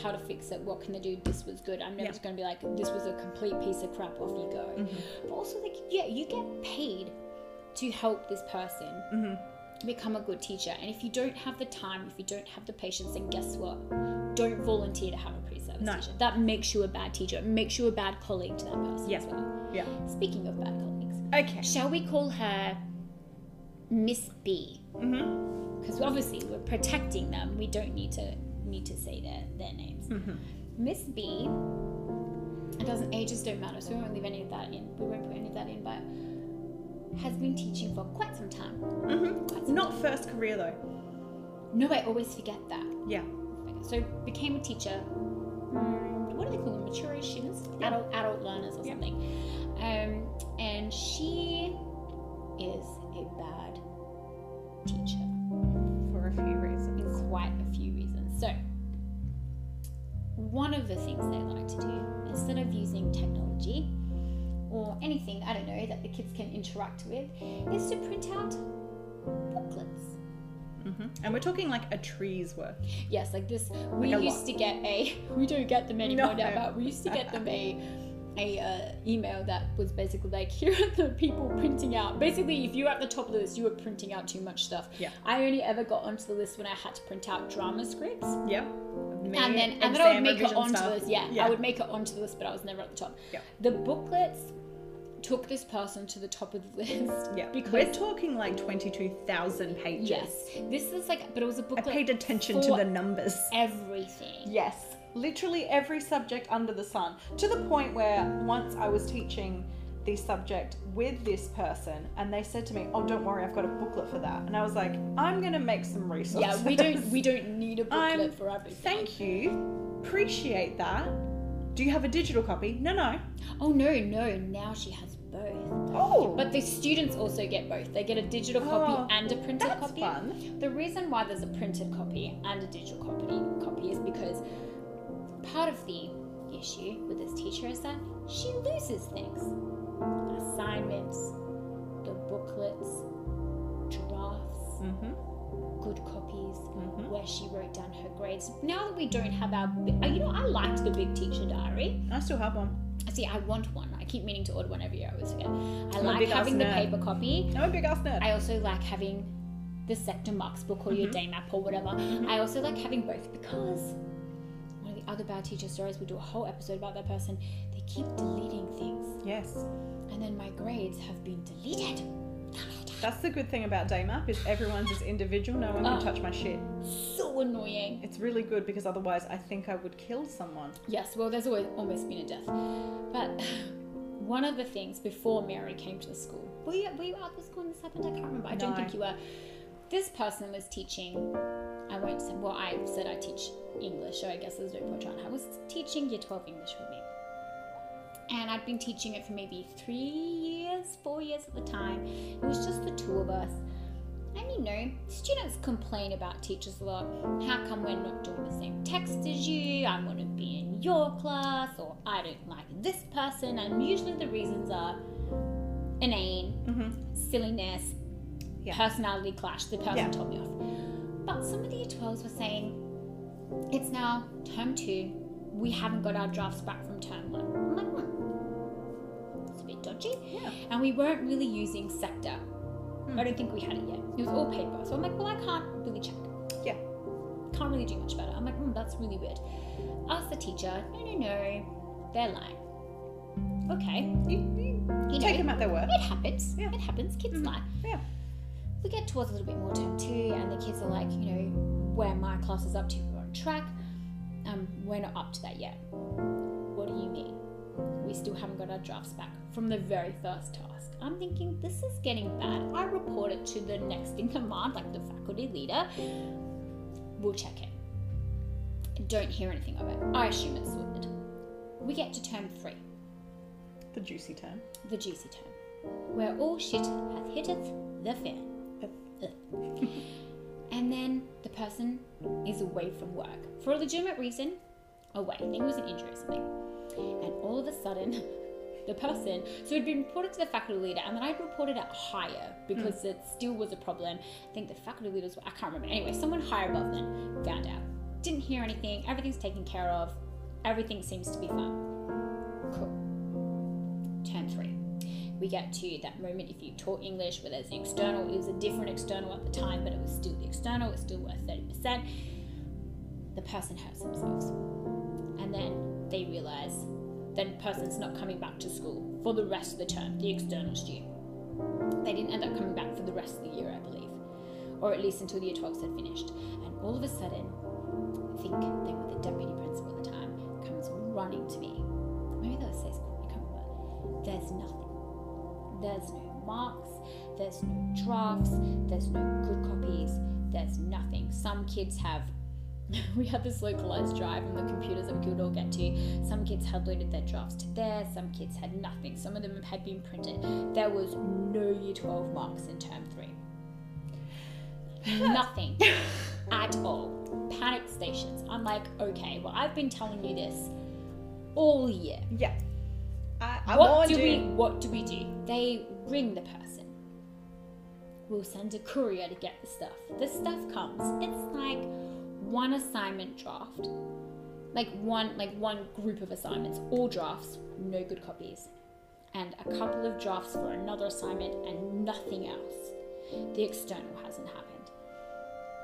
how to fix it. What can they do? This was good. I'm never Yeah. just going to be like, "This was a complete piece of crap." Off you go. Mm-hmm. But also, like, yeah, you get paid to help this person Mm-hmm. become a good teacher. And if you don't have the time, if you don't have the patience, then guess what? Don't volunteer to have a pre-service No. teacher. That makes you a bad teacher. It makes you a bad colleague to that person Yeah. as well. Yeah. Speaking of bad colleagues, Okay. shall we call her Miss B? Mm-hmm. Because obviously we're protecting them. We don't need to need to say their their names. Mm-hmm. Miss B. It doesn't ages don't matter, so we won't leave any of that in. We won't put any of that in, but has been teaching for quite some time. Mm-hmm. Quite some Not first career though. No, I always forget that. Yeah. So became a teacher. mm, What do they call them? Mature students, Yeah. adult adult learners or Yeah. something. Um, and she is a bad teacher For a few reasons. quite a few reasons. So one of the things they like to do instead of using technology or anything I don't know that the kids can interact with is to print out booklets. Mm-hmm. And we're talking like a tree's worth. Yes, like this. We Like a used lot. to get a. <laughs> We don't get them anymore No. now, but we used to get them a. <laughs> A uh, email that was basically like, <laughs> here are the people printing out. Basically, if you were at the top of the list, you were printing out too much stuff. Yeah. I only ever got onto the list when I had to print out drama scripts, Yep. Me, and then and then I would make it onto stuff. the list. Yeah, Yeah. I would make it onto the list, but I was never at the top. Yeah. The booklets took this person to the top of the <laughs> list. Yeah. because We're talking like 22,000 pages. yes, this is like, but it was a booklet. I paid attention to the numbers. everything. Yes, literally every subject under the sun. To the point where once I was teaching the subject with this person and they said to me, "Oh, don't worry, I've got a booklet for that." And I was like, "I'm going to make some resources." Yeah, we don't we don't <laughs> need a booklet I'm- for everything. Thank you. Appreciate that. Do you have a digital copy? No, no. Oh no, no, now she has both. Oh, But the students also get both. They get a digital copy Oh, and a printed that's copy. fun. The reason why there's a printed copy and a digital copy copy is because part of the issue with this teacher is that she loses things. Assignments, the booklets, drafts, Mm-hmm. good copies, Mhm. where she wrote down her grades. Now that we don't have our, uh, you know, I liked the big teacher diary. I still have one. I see, I want one. I keep meaning to order one every year. I always forget. I I'm like having the nerd. paper copy. I'm a big ass nerd. I also like having the SEQTA marks book or your Mhm. Daymap or whatever. Mhm. I also like having both because one of the other bad teacher stories, we do a whole episode about that person. They keep deleting things, yes. and then my grades have been deleted. That's the good thing about Daymap is everyone's is individual. No one can Oh. touch my shit. So annoying. It's really good because otherwise I think I would kill someone. Yes, well, there's always almost been a death. But <sighs> one of the things before Mary came to the school, were you, were you at the school when this happened? I can't remember. I don't No. think you were. This person was teaching, I won't say, well, I said I teach English, so I guess there's no point trying. I was teaching year 12 English with me. And I'd been teaching it for maybe three years, four years at the time. It was just the two of us. And you know, students complain about teachers a lot. How come we're not doing the same text as you? I want to be in your class, or I don't like this person. And usually the reasons are inane, Mm-hmm. silliness, Yeah. personality clash. The person Yeah. told me off. But some of the year 12s were saying, it's now term two. We haven't got our drafts back from term one. I'm like, hmm, it's a bit dodgy. Yeah. And we weren't really using SEQTA. Hmm. I don't think we had it yet. It was all paper. So I'm like, well, I can't really check. Yeah. Can't really do much better. I'm like, hmm, that's really weird. Ask the teacher. No, no, no. They're lying. Okay. You, you You take know, them at their word. it happens. Yeah. It happens. Kids Mhm. lie. Yeah. We get towards a little bit more term two, and the kids are like, you know, where my class is up to, we're on track. Um, we're not up to that yet. What do you mean? We still haven't got our drafts back from the very first task. I'm thinking this is getting bad. I report it to the next in command, like the faculty leader. We'll check it. Don't hear anything of it. I assume it's sorted. We get to term three The juicy term. the juicy term, where all shit hath hitteth the fan. <laughs> And then the person is away from work for a legitimate reason. Away. I think it was an injury or something. And all of a sudden, <laughs> the person, so it had been reported to the faculty leader, and then I'd reported it higher because hmm. it still was a problem. I think the faculty leaders, were, I can't remember. Anyway, someone higher above them found out. Didn't hear anything. Everything's taken care of. Everything seems to be fine. Cool. Term three. We get to that moment if you taught English where there's an external, it was a different external at the time, but it was still the external, it's still worth 30%. The person hurts themselves. And then they realize that person's not coming back to school for the rest of the term, the external student. They didn't end up coming back for the rest of the year, I believe. Or at least until the year 12s had finished. And all of a sudden, I think they were the deputy principal at the time, comes running to me. Maybe that was say school, I. There's nothing. There's no marks, there's no drafts, there's no good copies, there's nothing. Some kids have <laughs> we had this localized drive on the computers that we could all get to. Some kids had loaded their drafts to there, some kids had nothing. Some of them had been printed. There was no year 12 marks in term three. Nothing <laughs> at all. Panic stations. I'm like, okay, well, I've been telling you this all year. Yeah. I, I what do we what do we do? They ring the person. We'll send a courier to get the stuff. The stuff comes. It's like one assignment draft. Like one like one group of assignments, all drafts, no good copies. And a couple of drafts for another assignment and nothing else. The external hasn't happened.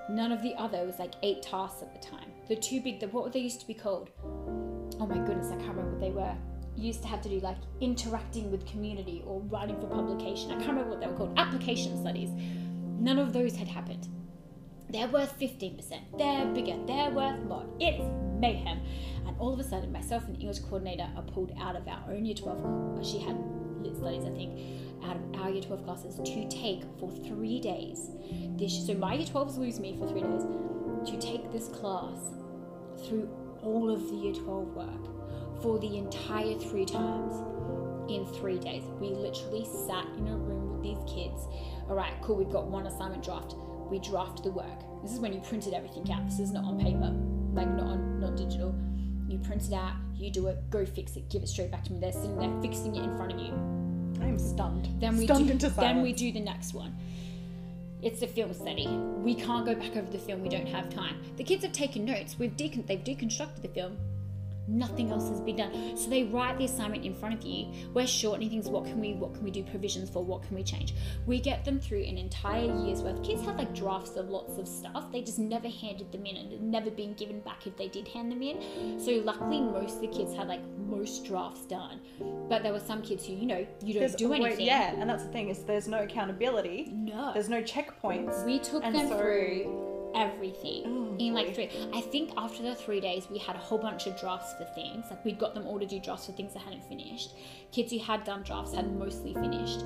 None of the other was like eight tasks at the time. The two big the what were they used to be called? oh my goodness, I can't remember what they were. Used to have to do like interacting with community or writing for publication. I can't remember what they were called. Application studies. None of those had happened. They're worth 15%. They're bigger. They're worth more. It's mayhem. And all of a sudden, myself and the English coordinator are pulled out of our own year 12 uh, she had lit studies, I think, out of our year 12 classes to take for three days. This, so my year 12s lose me for three days. To take this class through all of the year 12 work for the entire three terms in three days. We literally sat in a room with these kids. All right, cool, we've got one assignment draft. We draft the work. This is when you printed everything out. This is not on paper, like not on not digital. You print it out, you do it, go fix it, give it straight back to me. They're sitting there fixing it in front of you. I'm stunned. Then we stunned do, then we do the next one. It's a film study. We can't go back over the film. We don't have time. The kids have taken notes. We've decon- they've deconstructed the film. Nothing else has been done. So they write the assignment in front of you. We're shortening things. What can we what can we do provisions for? What can we change? We get them through an entire year's worth. Kids had like drafts of lots of stuff. They just never handed them in and never been given back if they did hand them in. So luckily most of the kids had like most drafts done. But there were some kids who, you know, you don't There's- do anything. yeah, and that's the thing is there's no accountability. No. There's no checkpoints. We took And them so- through everything Oh, in like three. I think after the three days, we had a whole bunch of drafts for things. Like we'd got them all to do drafts for things that hadn't finished. Kids who had done drafts had mostly finished,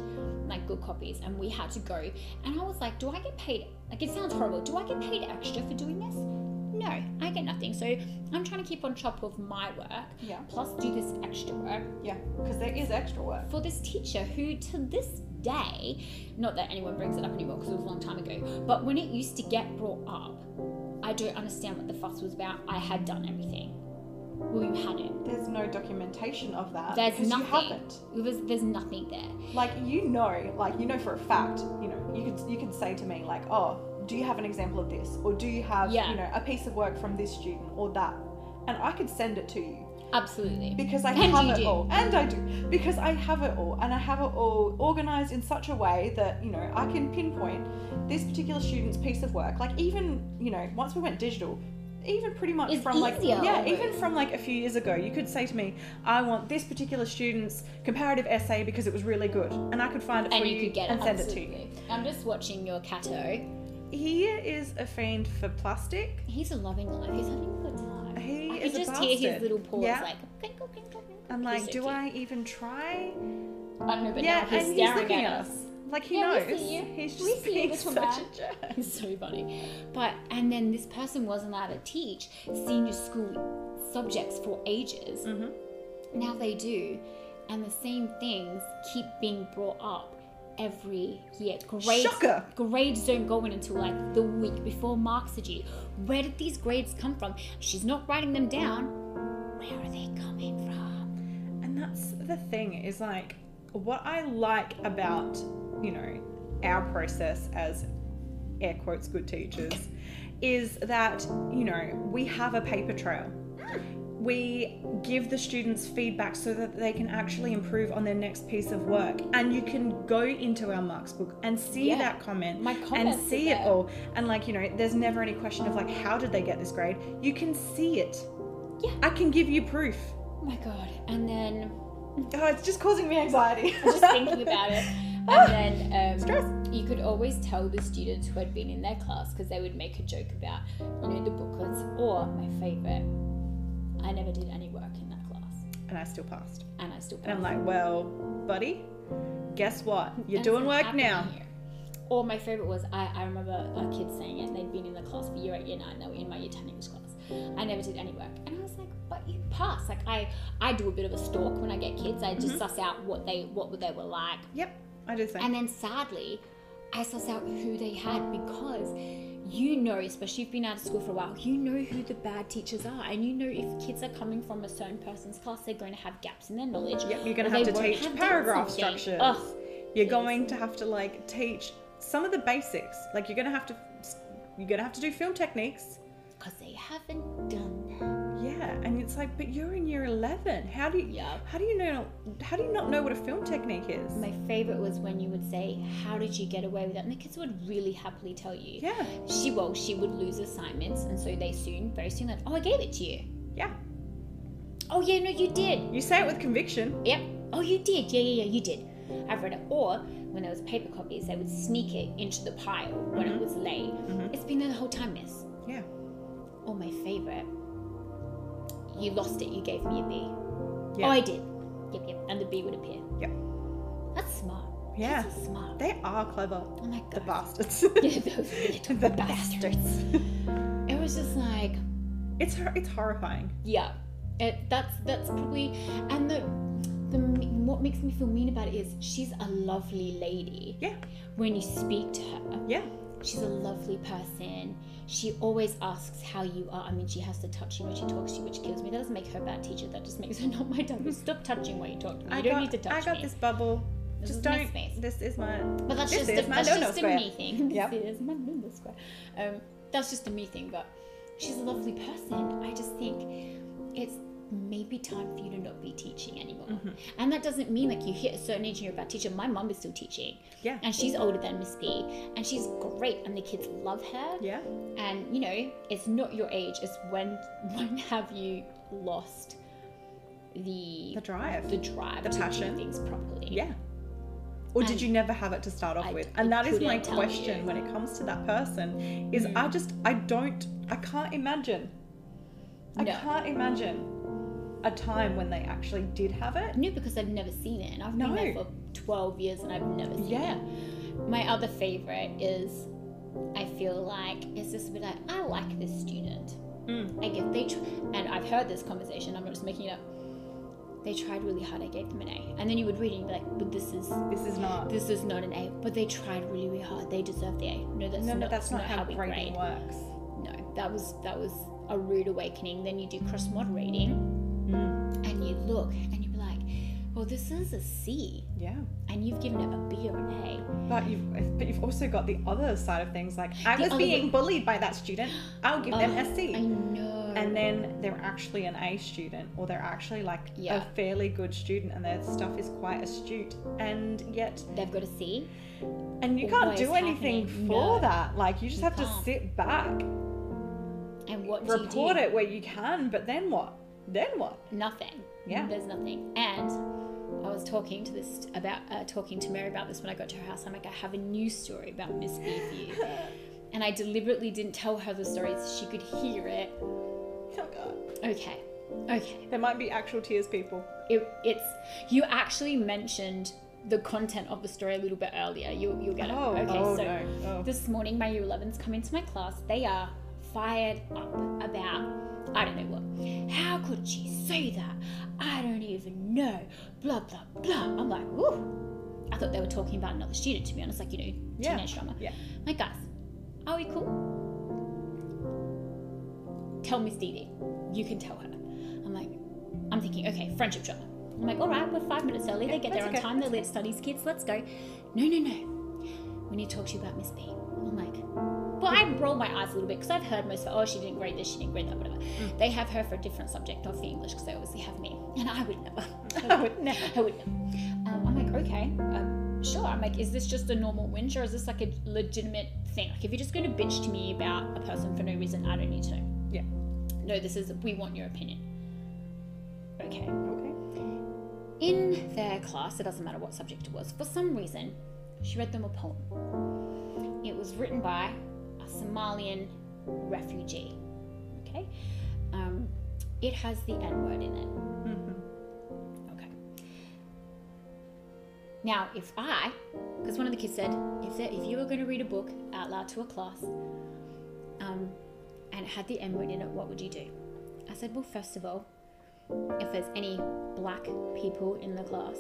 like good copies, and we had to go. And I was like, do I get paid? Like it sounds horrible. Do I get paid extra for doing this? No, I get nothing. So I'm trying to keep on top of my work, Yeah. plus do this extra work Yeah, because there is extra work. for this teacher who to this day not that anyone brings it up anymore because it was a long time ago but when it used to get brought up i don't understand what the fuss was about. I had done everything. Well you hadn't. There's no documentation of that. there's nothing You haven't. it was there's nothing there. Like you know, like you know for a fact, you know, you could you could say to me like, oh, do you have an example of this, or do you have Yeah. you know a piece of work from this student or that, and I could send it to you absolutely. Because I And have it do. all, and I do. Because I have it all, and I have it all organized in such a way that you know I can pinpoint this particular student's piece of work. Like even you know once we went digital, even pretty much It's from like yeah, even from like a few years ago, you could say to me, I want this particular student's comparative essay because it was really good, and I could find it for and you, you could get and it send it to you. i'm just watching your cato He is a fiend for plastic. he's a loving life he's having a good time He i is can a just hear his bastard. little paws Yeah. like crinkle, crinkle, crinkle. I'm like, so do cute. I even try? I don't know, but yeah, now he's and he's staring looking at at us. us. Like he Yeah, we knows. see you. He's We just see you, being little such man. a jerk. <laughs> It's so funny. But and then this person wasn't allowed to teach senior school subjects for ages. Mhm. Now they do, and the same things keep being brought up every year. Grades, Shocker. grades don't go in until like the week before marks are due. Where did these grades come from? She's not writing them down. Where are they coming from? And that's the thing is like what I like about, you know, our process as air quotes good teachers is that, you know, we have a paper trail. We give the students feedback so that they can actually improve on their next piece of work. And you can go into our marks book and see Yeah. that comment My and see it all. And like, you know, there's never any question of like, how did they get this grade? You can see it. Yeah. I can give you proof. Oh my god. And then Oh, it's just causing me anxiety. I'm just thinking about it. <laughs> And then um, Stress. you could always tell the students who had been in their class because they would make a joke about, you know, the booklets. Or my favorite, I never did any work in that class, and I still passed. and I still. Passed. And I'm like, well, buddy, guess what? You're doing work now. here. Or my favorite was I, I remember a kid saying it. They'd been in the class for year eight, year nine. They were in my year ten English class. I never did any work, and I was like, "But you passed." Like I, I do a bit of a stalk when I get kids. I Mm-hmm. just suss out what they, what they were like, Yep, I do the same. And then sadly, I suss out who they had because you know, especially if you've been out of school for a while, you know who the bad teachers are. And you know if kids are coming from a certain person's class, they're going to have gaps in their knowledge. yep, you're going to have to teach have paragraph structures. Ugh, you're please. going to have to like teach some of the basics. Like you're going to have to, you're going to have to do film techniques. because they haven't done that. Yeah, and it's like, but you're in year 11. How do you? Yeah. How do you know? How do you not know what a film technique is? My favorite was when you would say, How did you get away with that? And the kids would really happily tell you. Yeah, She, well, she would lose assignments, and so they soon, very soon, like, Oh, I gave it to you. yeah. Oh, yeah, no, you did. You say it with conviction. Yep. Oh, you did. Yeah, yeah, yeah, you did. I've read it. Or when there was paper copies, they would sneak it into the pile when it mm-hmm. was late. Mm-hmm. It's been there the whole time, miss. Yeah. Or my favorite, you lost it. You gave me a B. Yeah. Oh, I did. Yep, yep. And the B would appear. Yep. That's smart. Yeah. Are smart. They are clever. Oh my The bastards. <laughs> Yeah, <laughs> those little the bastards. bastards. It was just like, It's it's horrifying. yeah, it, that's that's probably and the the what makes me feel mean about it is she's a lovely lady Yeah. when you speak to her. Yeah. She's a lovely person. She always asks how you are. I mean, she has to touch you when she talks to you, which kills me. That doesn't make her a bad teacher. That just makes her <laughs> not my type. Stop touching when you talk to me. You I don't got, need to touch me. I got me. this bubble. This Just don't. This is my. But that's just a, my that's just square. a me thing. Yep. This is my no-no square. Um, that's just a me thing. But she's a lovely person. I just think it's maybe time for you to not be teaching anymore. Mm-hmm. And that doesn't mean like you hit a certain age and you're a bad teacher. My mom is still teaching. Yeah. And she's older than Miss B. And she's great. And the kids love her. Yeah. And you know, it's not your age. It's when <laughs> when have you lost the The drive. the drive the passion. things properly? Yeah. Or did you never have it to start off I- with? And that is my question you. Mm. when it comes to that person is I just I don't I can't imagine. I No. can't imagine a time when they actually did have it. No, because I've never seen it. And I've No. been there for 12 years and I've never seen Yeah. it. My other favorite is I feel like it's just a bit like, I like this student. Mm. Like if they, tr- and I've heard this conversation, I'm not just making it up. They tried really hard, I gave them an A. And then you would read it and be like, but this is, This is not this is not an A. But they tried really, really hard. They deserve the A. No, that's No, no, not, that's not how we grading grade. works. No, that was, that was a rude awakening. Then you do cross moderating Mm. and you look and you be like, well, this is a C. Yeah. and you've given it a B or an A. But you've but you've also got the other side of things like I The was being way- bullied by that student. I'll give them Oh, a C. I know. and then they're actually an A student, or they're actually like Yeah. a fairly good student, and their stuff is quite astute, and yet, they've got a C. and you can't do anything happening? for No. that. Like you just You have to can't. sit back, And what do you report do? it where you can, but then what? Then what? Nothing. Yeah. There's nothing. And I was talking to this about uh, talking to Mary about this when I got to her house. I'm like, I have a new story about Miss B for you. <laughs> and I deliberately didn't tell her the story so she could hear it. Oh God. Okay. Okay. There might be actual tears, people. It, it's you actually mentioned the content of the story a little bit earlier. You you'll get it. Oh, okay. oh so no. Oh. This morning, my year 11s come into my class. They are fired up about, I don't know what. How could she say that? I don't even know. Blah, blah, blah. I'm like, whoo. I thought they were talking about another student, to be honest, like, you know, Yeah. teenage drama. Yeah. My guys, are we cool? Tell Miss Dee Dee. You can tell her. I'm like, I'm thinking, okay, friendship drama. I'm like, all right, we're five minutes early. Yeah, they get there on okay, time. They're lit studies kids. Let's go. No, no, no. We need to talk to you about Miss B. I'm like, well, I roll my eyes a little bit because I've heard most of, oh, she didn't grade this, she didn't grade that, whatever. Mm. They have her for a different subject, not for English, because they obviously have me. And I would never. <laughs> I would never. I would never. Um, I'm like, okay, um, sure. I'm like, is this just a normal whinge or is this like a legitimate thing? Like, if you're just going to bitch to me about a person for no reason, I don't need to know. Yeah. No, this is, we want your opinion. Okay. Okay. In their class, it doesn't matter what subject it was, for some reason, she read them a poem. It was written by a Somalian refugee. Okay? Um, it has the N word in it. hmm Okay. Now, if I, because one of the kids said, if, if you were going to read a book out loud to a class um, and it had the N word in it, what would you do? I said, well, first of all, if there's any black people in the class,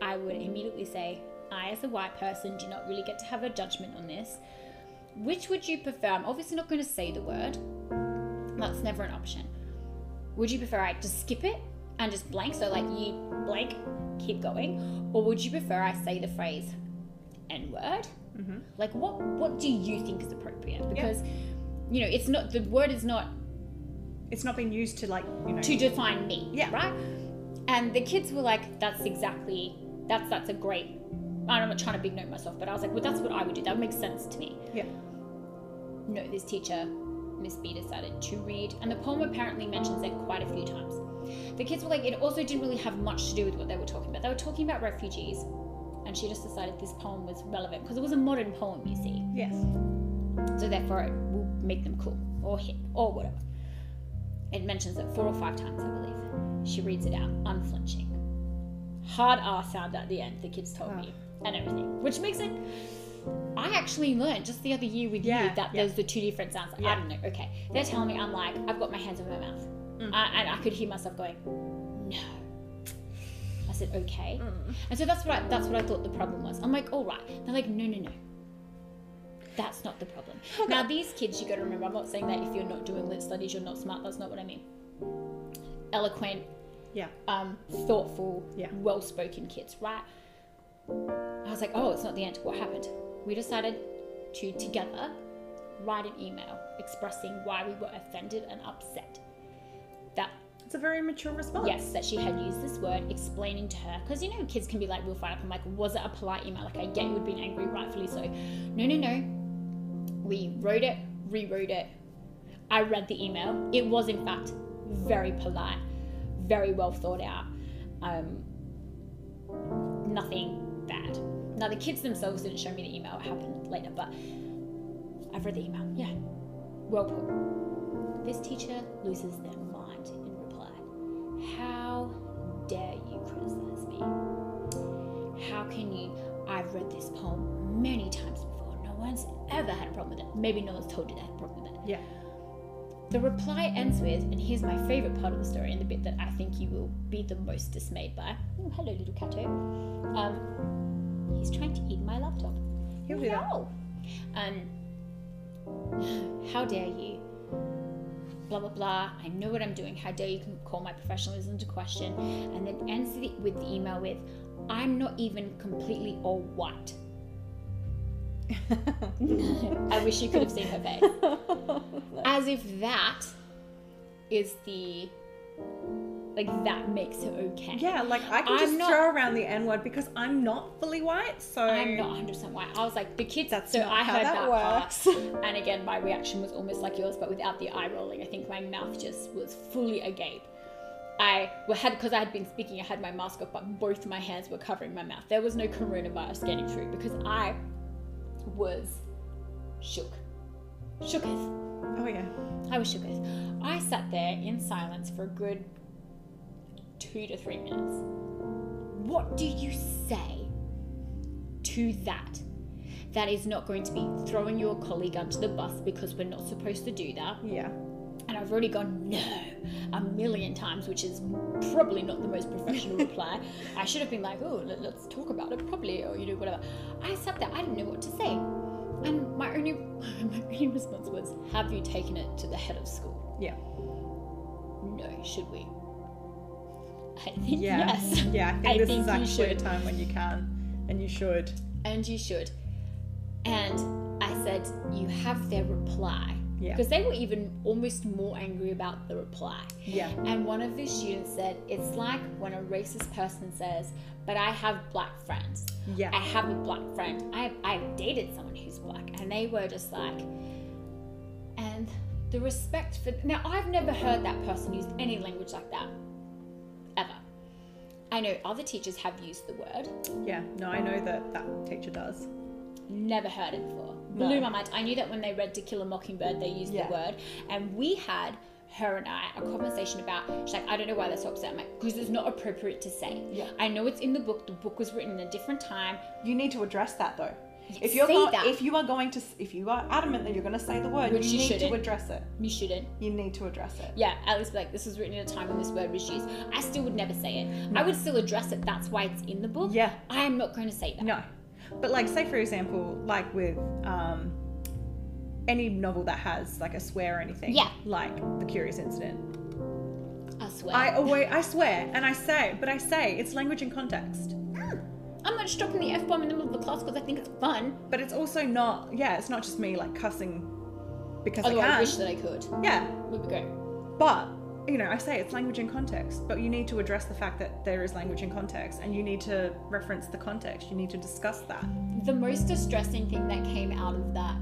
I would immediately say, I, as a white person, do not really get to have a judgment on this. Which would you prefer? I'm obviously not going to say the word. That's never an option. Would you prefer I just skip it and just blank? So, like, you blank, keep going? Or would you prefer I say the phrase N word? hmm Like, what, what do you think is appropriate? Because, you know, it's not, the word is not It's not been used to like you know. to define me. Yeah. Right? And the kids were like, that's exactly, that's, that's a great, I'm not trying to big note myself, but I was like, well, that's what I would do. That would make sense to me. Yeah. No, this teacher, Miss B, decided to read, and the poem apparently mentions it quite a few times. The kids were like, it also didn't really have much to do with what they were talking about. They were talking about refugees, and she just decided this poem was relevant because it was a modern poem, you see. Yes. So therefore, it will make them cool or hip or whatever. It mentions it four or five times, I believe. She reads it out, unflinching. hard R sound at the end. The kids told me and everything, which makes it. I actually learned just the other year with Yeah, you that yeah. there's the two different sounds. I Yeah. don't know. Okay, they're telling me I'm like I've got my hands over my mouth, Mm. I, and I could hear myself going, no. I said okay, Mm. and so that's what I, that's what I thought the problem was. I'm like, all right. They're like, no, no, no. That's not the problem. Now these kids, you got to remember. I'm not saying that if you're not doing lit studies, you're not smart. That's not what I mean. Eloquent, Yeah. um, thoughtful, Yeah. well-spoken kids, right? I was like, oh, it's not the end. What happened? We decided to together write an email expressing why we were offended and upset. That It's a very mature response. yes, that she had used this word, explaining to her because you know kids can be like, we'll fight up. I'm like, was it a polite email? Like I get you would be angry, rightfully so. No, no, no. We wrote it, rewrote it. I read the email. It was in fact very polite, very well thought out. Um, nothing. Now the kids themselves didn't show me the email. It happened later, but I've read the email. Yeah, well put. This teacher loses their mind in reply. How dare you criticize me? How can you? I've read this poem many times before. No one's ever had a problem with it. Maybe no one's told you they had a problem with it. Yeah. The reply ends with, and here's my favorite part of the story, and the bit that I think you will be the most dismayed by. Oh, hello, little catto. Um, he's trying to eat my laptop. He'll do that. Um, how dare you? Blah blah blah. I know what I'm doing. How dare you call my professionalism into question? And then ends the, with the email with, "I'm not even completely all white." <laughs> I wish you could have seen her face. <laughs> As if that is the like that makes it okay. Yeah, like I can I'm just not- throw around the N word because I'm not fully white, so I'm not 100% white. I was like, the kids. That's so I how heard that that, works. part, <laughs> and again, my reaction was almost like yours, but without the eye rolling. I think my mouth just was fully agape. I well, had because I had been speaking, I had my mask off, but both my hands were covering my mouth. There was no coronavirus getting through because I was shook, shooketh. Oh yeah. I was shooketh. I sat there in silence for a good two to three minutes. What do you say to that? That is not going to be throwing your colleague under the bus because we're not supposed to do that. Yeah. And I've already gone no a million times, which is probably not the most professional <laughs> reply. I should have been like, oh, let, us talk about it properly, or you know, whatever. I sat there, I didn't know what to say. And my only, <laughs> my only response was, have you taken it to the head of school? Yeah. No, should we? I think Yeah. yes. Yeah, I think I this think is you actually a time when you can and you should. And you should. And I said, you have their reply. Yeah. Because they were even almost more angry about the reply. Yeah. And one of the students said, it's like when a racist person says, but I have black friends. Yeah. I have a black friend. I, I've dated someone who's black. And they were just like, and the respect for. Now, I've never heard that person use any language like that. Ever. I know other teachers have used the word. Yeah. No, I know that that teacher does. Never heard it before. No. My mind. I knew that when they read To Kill a Mockingbird, they used Yeah. the word. And we had, her and I, a conversation about, she's like, I don't know why they're so upset. I'm like, because it's not appropriate to say. Yeah. I know it's in the book. The book was written in a different time. You need to address that though. If you're say go- if you are going to if you are adamant that you're going to say the word, Which you you need to address it. You shouldn't. You need to address it. Yeah, at least like, this was written in a time when this word was used. I still would never say it. I would still address it. That's why it's in the book. Yeah. I am not going to say that. No. But like say for example, like with um any novel that has like a swear or anything. Yeah. Like The Curious Incident. I swear. I always I swear and I say, but I say it's language in context. I'm not just dropping the F bomb in the middle of the class because I think it's fun. But it's also not yeah, it's not just me like cussing because Although I I can. wish that I could. yeah. Would be great. But you know, I say it's language in context, but you need to address the fact that there is language in context and you need to reference the context. You need to discuss that. The most distressing thing that came out of that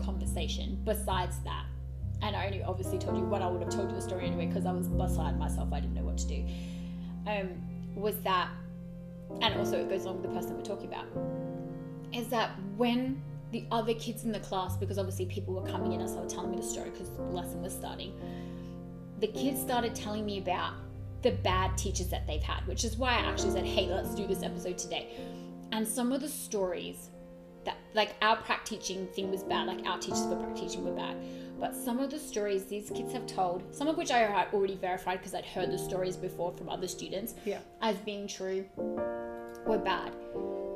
conversation, besides that, and I only obviously told you what I would have told you the story anyway because I was beside myself, I didn't know what to do, um, was that, and also it goes along with the person we're talking about, is that when the other kids in the class, because obviously people were coming in as they were telling me the story because the lesson was starting, the kids started telling me about the bad teachers that they've had, which is why I actually said, hey, let's do this episode today. And some of the stories that, like, our prac teaching thing was bad, like, our teachers for prac teaching were bad. But some of the stories these kids have told, some of which I had already verified because I'd heard the stories before from other students Yeah. as being true, were bad.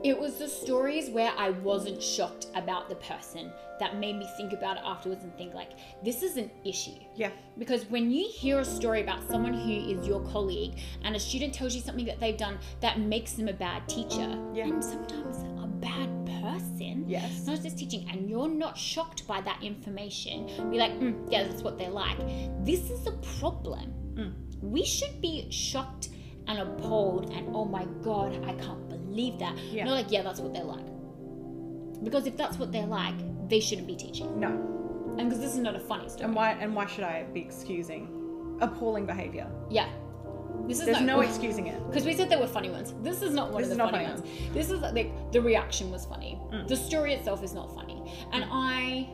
It was the stories where I wasn't shocked about the person that made me think about it afterwards and think, like, this is an issue. Yeah. Because when you hear a story about someone who is your colleague and a student tells you something that they've done that makes them a bad teacher, Yeah. and sometimes a bad person, Yes. not just teaching, and you're not shocked by that information, be like, mm, yeah, that's what they're like. This is a problem. Mm. We should be shocked and appalled and oh my god, I can't believe that. Yeah. Not like, yeah, that's what they're like. Because if that's what they're like, they shouldn't be teaching. No. And because this is not a funny story. And why and why should I be excusing appalling behavior? Yeah. This is There's not no excusing it. because we said there were funny ones. This is not one This of is the not funny, funny ones. This is like the reaction was funny. Mm. The story itself is not funny. And I,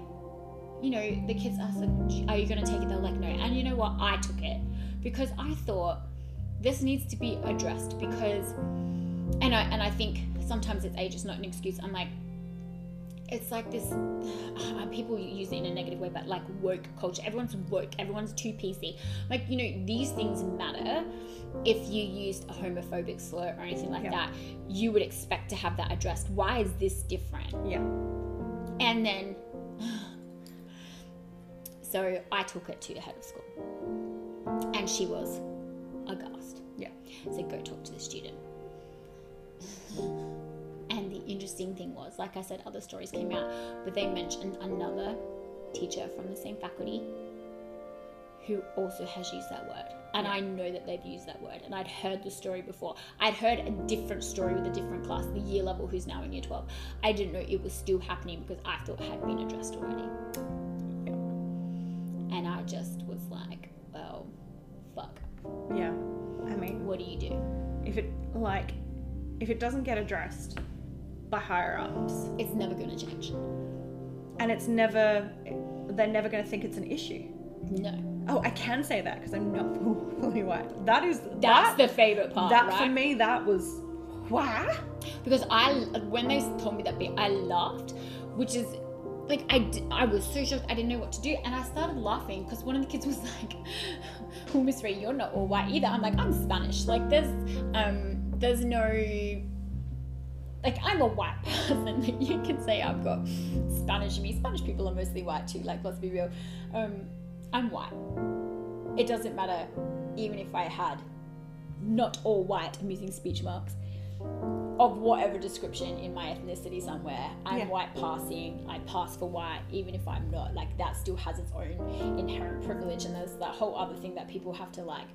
you know, the kids asked, like, "Are you going to take it?" They're like, "No." And you know what? I took it because I thought this needs to be addressed because, and I and I think sometimes it's age is not an excuse. I'm like, it's like this <sighs> uh, people use it in a negative way but like woke culture. Everyone's woke. Everyone's too pc. Like you know these things matter if you used a homophobic slur or anything like Yeah. that. You would expect to have that addressed. Why is this different? Yeah. and then <sighs> so i took it to the head of school. And she was aghast. Yeah. so go talk to the student and the interesting thing was, like I said, other stories came out, but they mentioned another teacher from the same faculty who also has used that word. And I know that they've used that word. And I'd heard the story before. I'd heard a different story with a different class, the year level who's now in year 12. I didn't know it was still happening because I thought it had been addressed already. And I just was like, well, fuck. Yeah. I mean, What do you do? if it like if it doesn't get addressed by higher ups It's never going to change. and it's never they're never going to think it's an issue. No. Oh, I can say that because I'm not <laughs> fully white. That is That's that, the favorite part, that right? for me that was why. because I when they told me that bit, I laughed, which is like I, I was so shocked I didn't know what to do, and I started laughing because one of the kids was <laughs> like, "Oh, Miss Ray, you're not all white either." I'm like, "I'm Spanish. Like, there's um, there's no." Like I'm a white <laughs> person. You can say I've got Spanish in me. Spanish people are mostly white too. Like let's be real. Um, I'm white. It doesn't matter, even if I had not all white. I'm using speech marks of whatever description in my ethnicity somewhere. I'm Yeah. white passing, I pass for white, even if I'm not. Like that still has its own inherent privilege, and there's that whole other thing that people have to like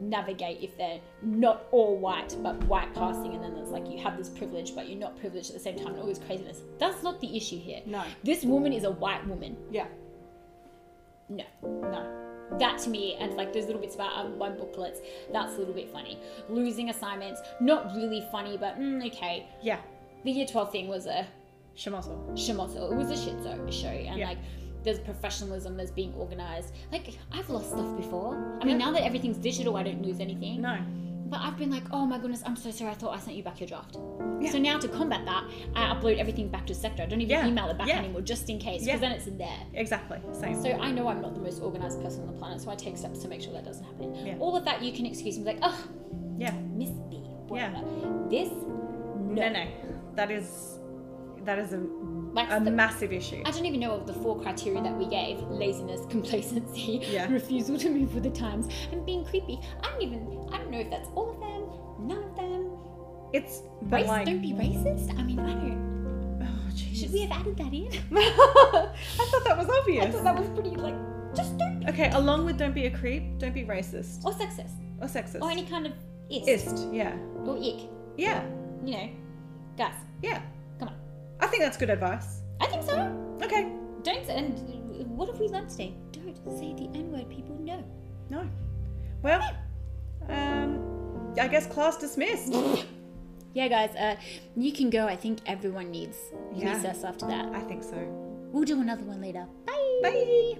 navigate if they're not all white but white passing, and then there's like you have this privilege but you're not privileged at the same time, and all this craziness. That's not the issue here. No. This woman is a white woman. Yeah. No No. that to me and like those little bits about um, my booklets that's a little bit funny losing assignments not really funny but mm, okay Yeah. the year 12 thing was a Shamoso. shamoto it was a shit show and Yeah. like there's professionalism there's being organized like i've lost stuff before i mean Yeah. now that everything's digital i don't lose anything No. but i've been like oh my goodness i'm so sorry i thought i sent you back your draft Yeah. so now to combat that i upload everything back to SEQTA i don't even Yeah. email it back Yeah. anymore just in case because then it's in there Exactly. Same. so I know I'm not the most organized person on the planet, so I take steps to make sure that doesn't happen. Yeah. All of that you can excuse me like, oh, yeah. Miss B, Yeah. This, no. No, no. That is that is a, That's a the- massive issue. I don't even know of the four criteria that we gave: laziness, <laughs> complacency, Yeah. refusal to move with the times, and being creepy. I don't even. I don't know if that's all of them, none of them. It's Race, like don't be racist. I mean, I don't. oh, jeez. Should we have added that in? <laughs> I thought that was obvious. I thought that was pretty like just don't Okay, along with don't be a creep, don't be racist or sexist or sexist. or any kind of ist, Ist, yeah. or ick. Yeah. You know, guys, Yeah. I think that's good advice. I think so. Okay. Don't and what have we learned today? Don't say the N word, people. No. No. Well, um I guess class dismissed. Yeah, guys, uh, you can go. I think everyone needs Yeah. recess after that. I think so. We'll do another one later. Bye. Bye.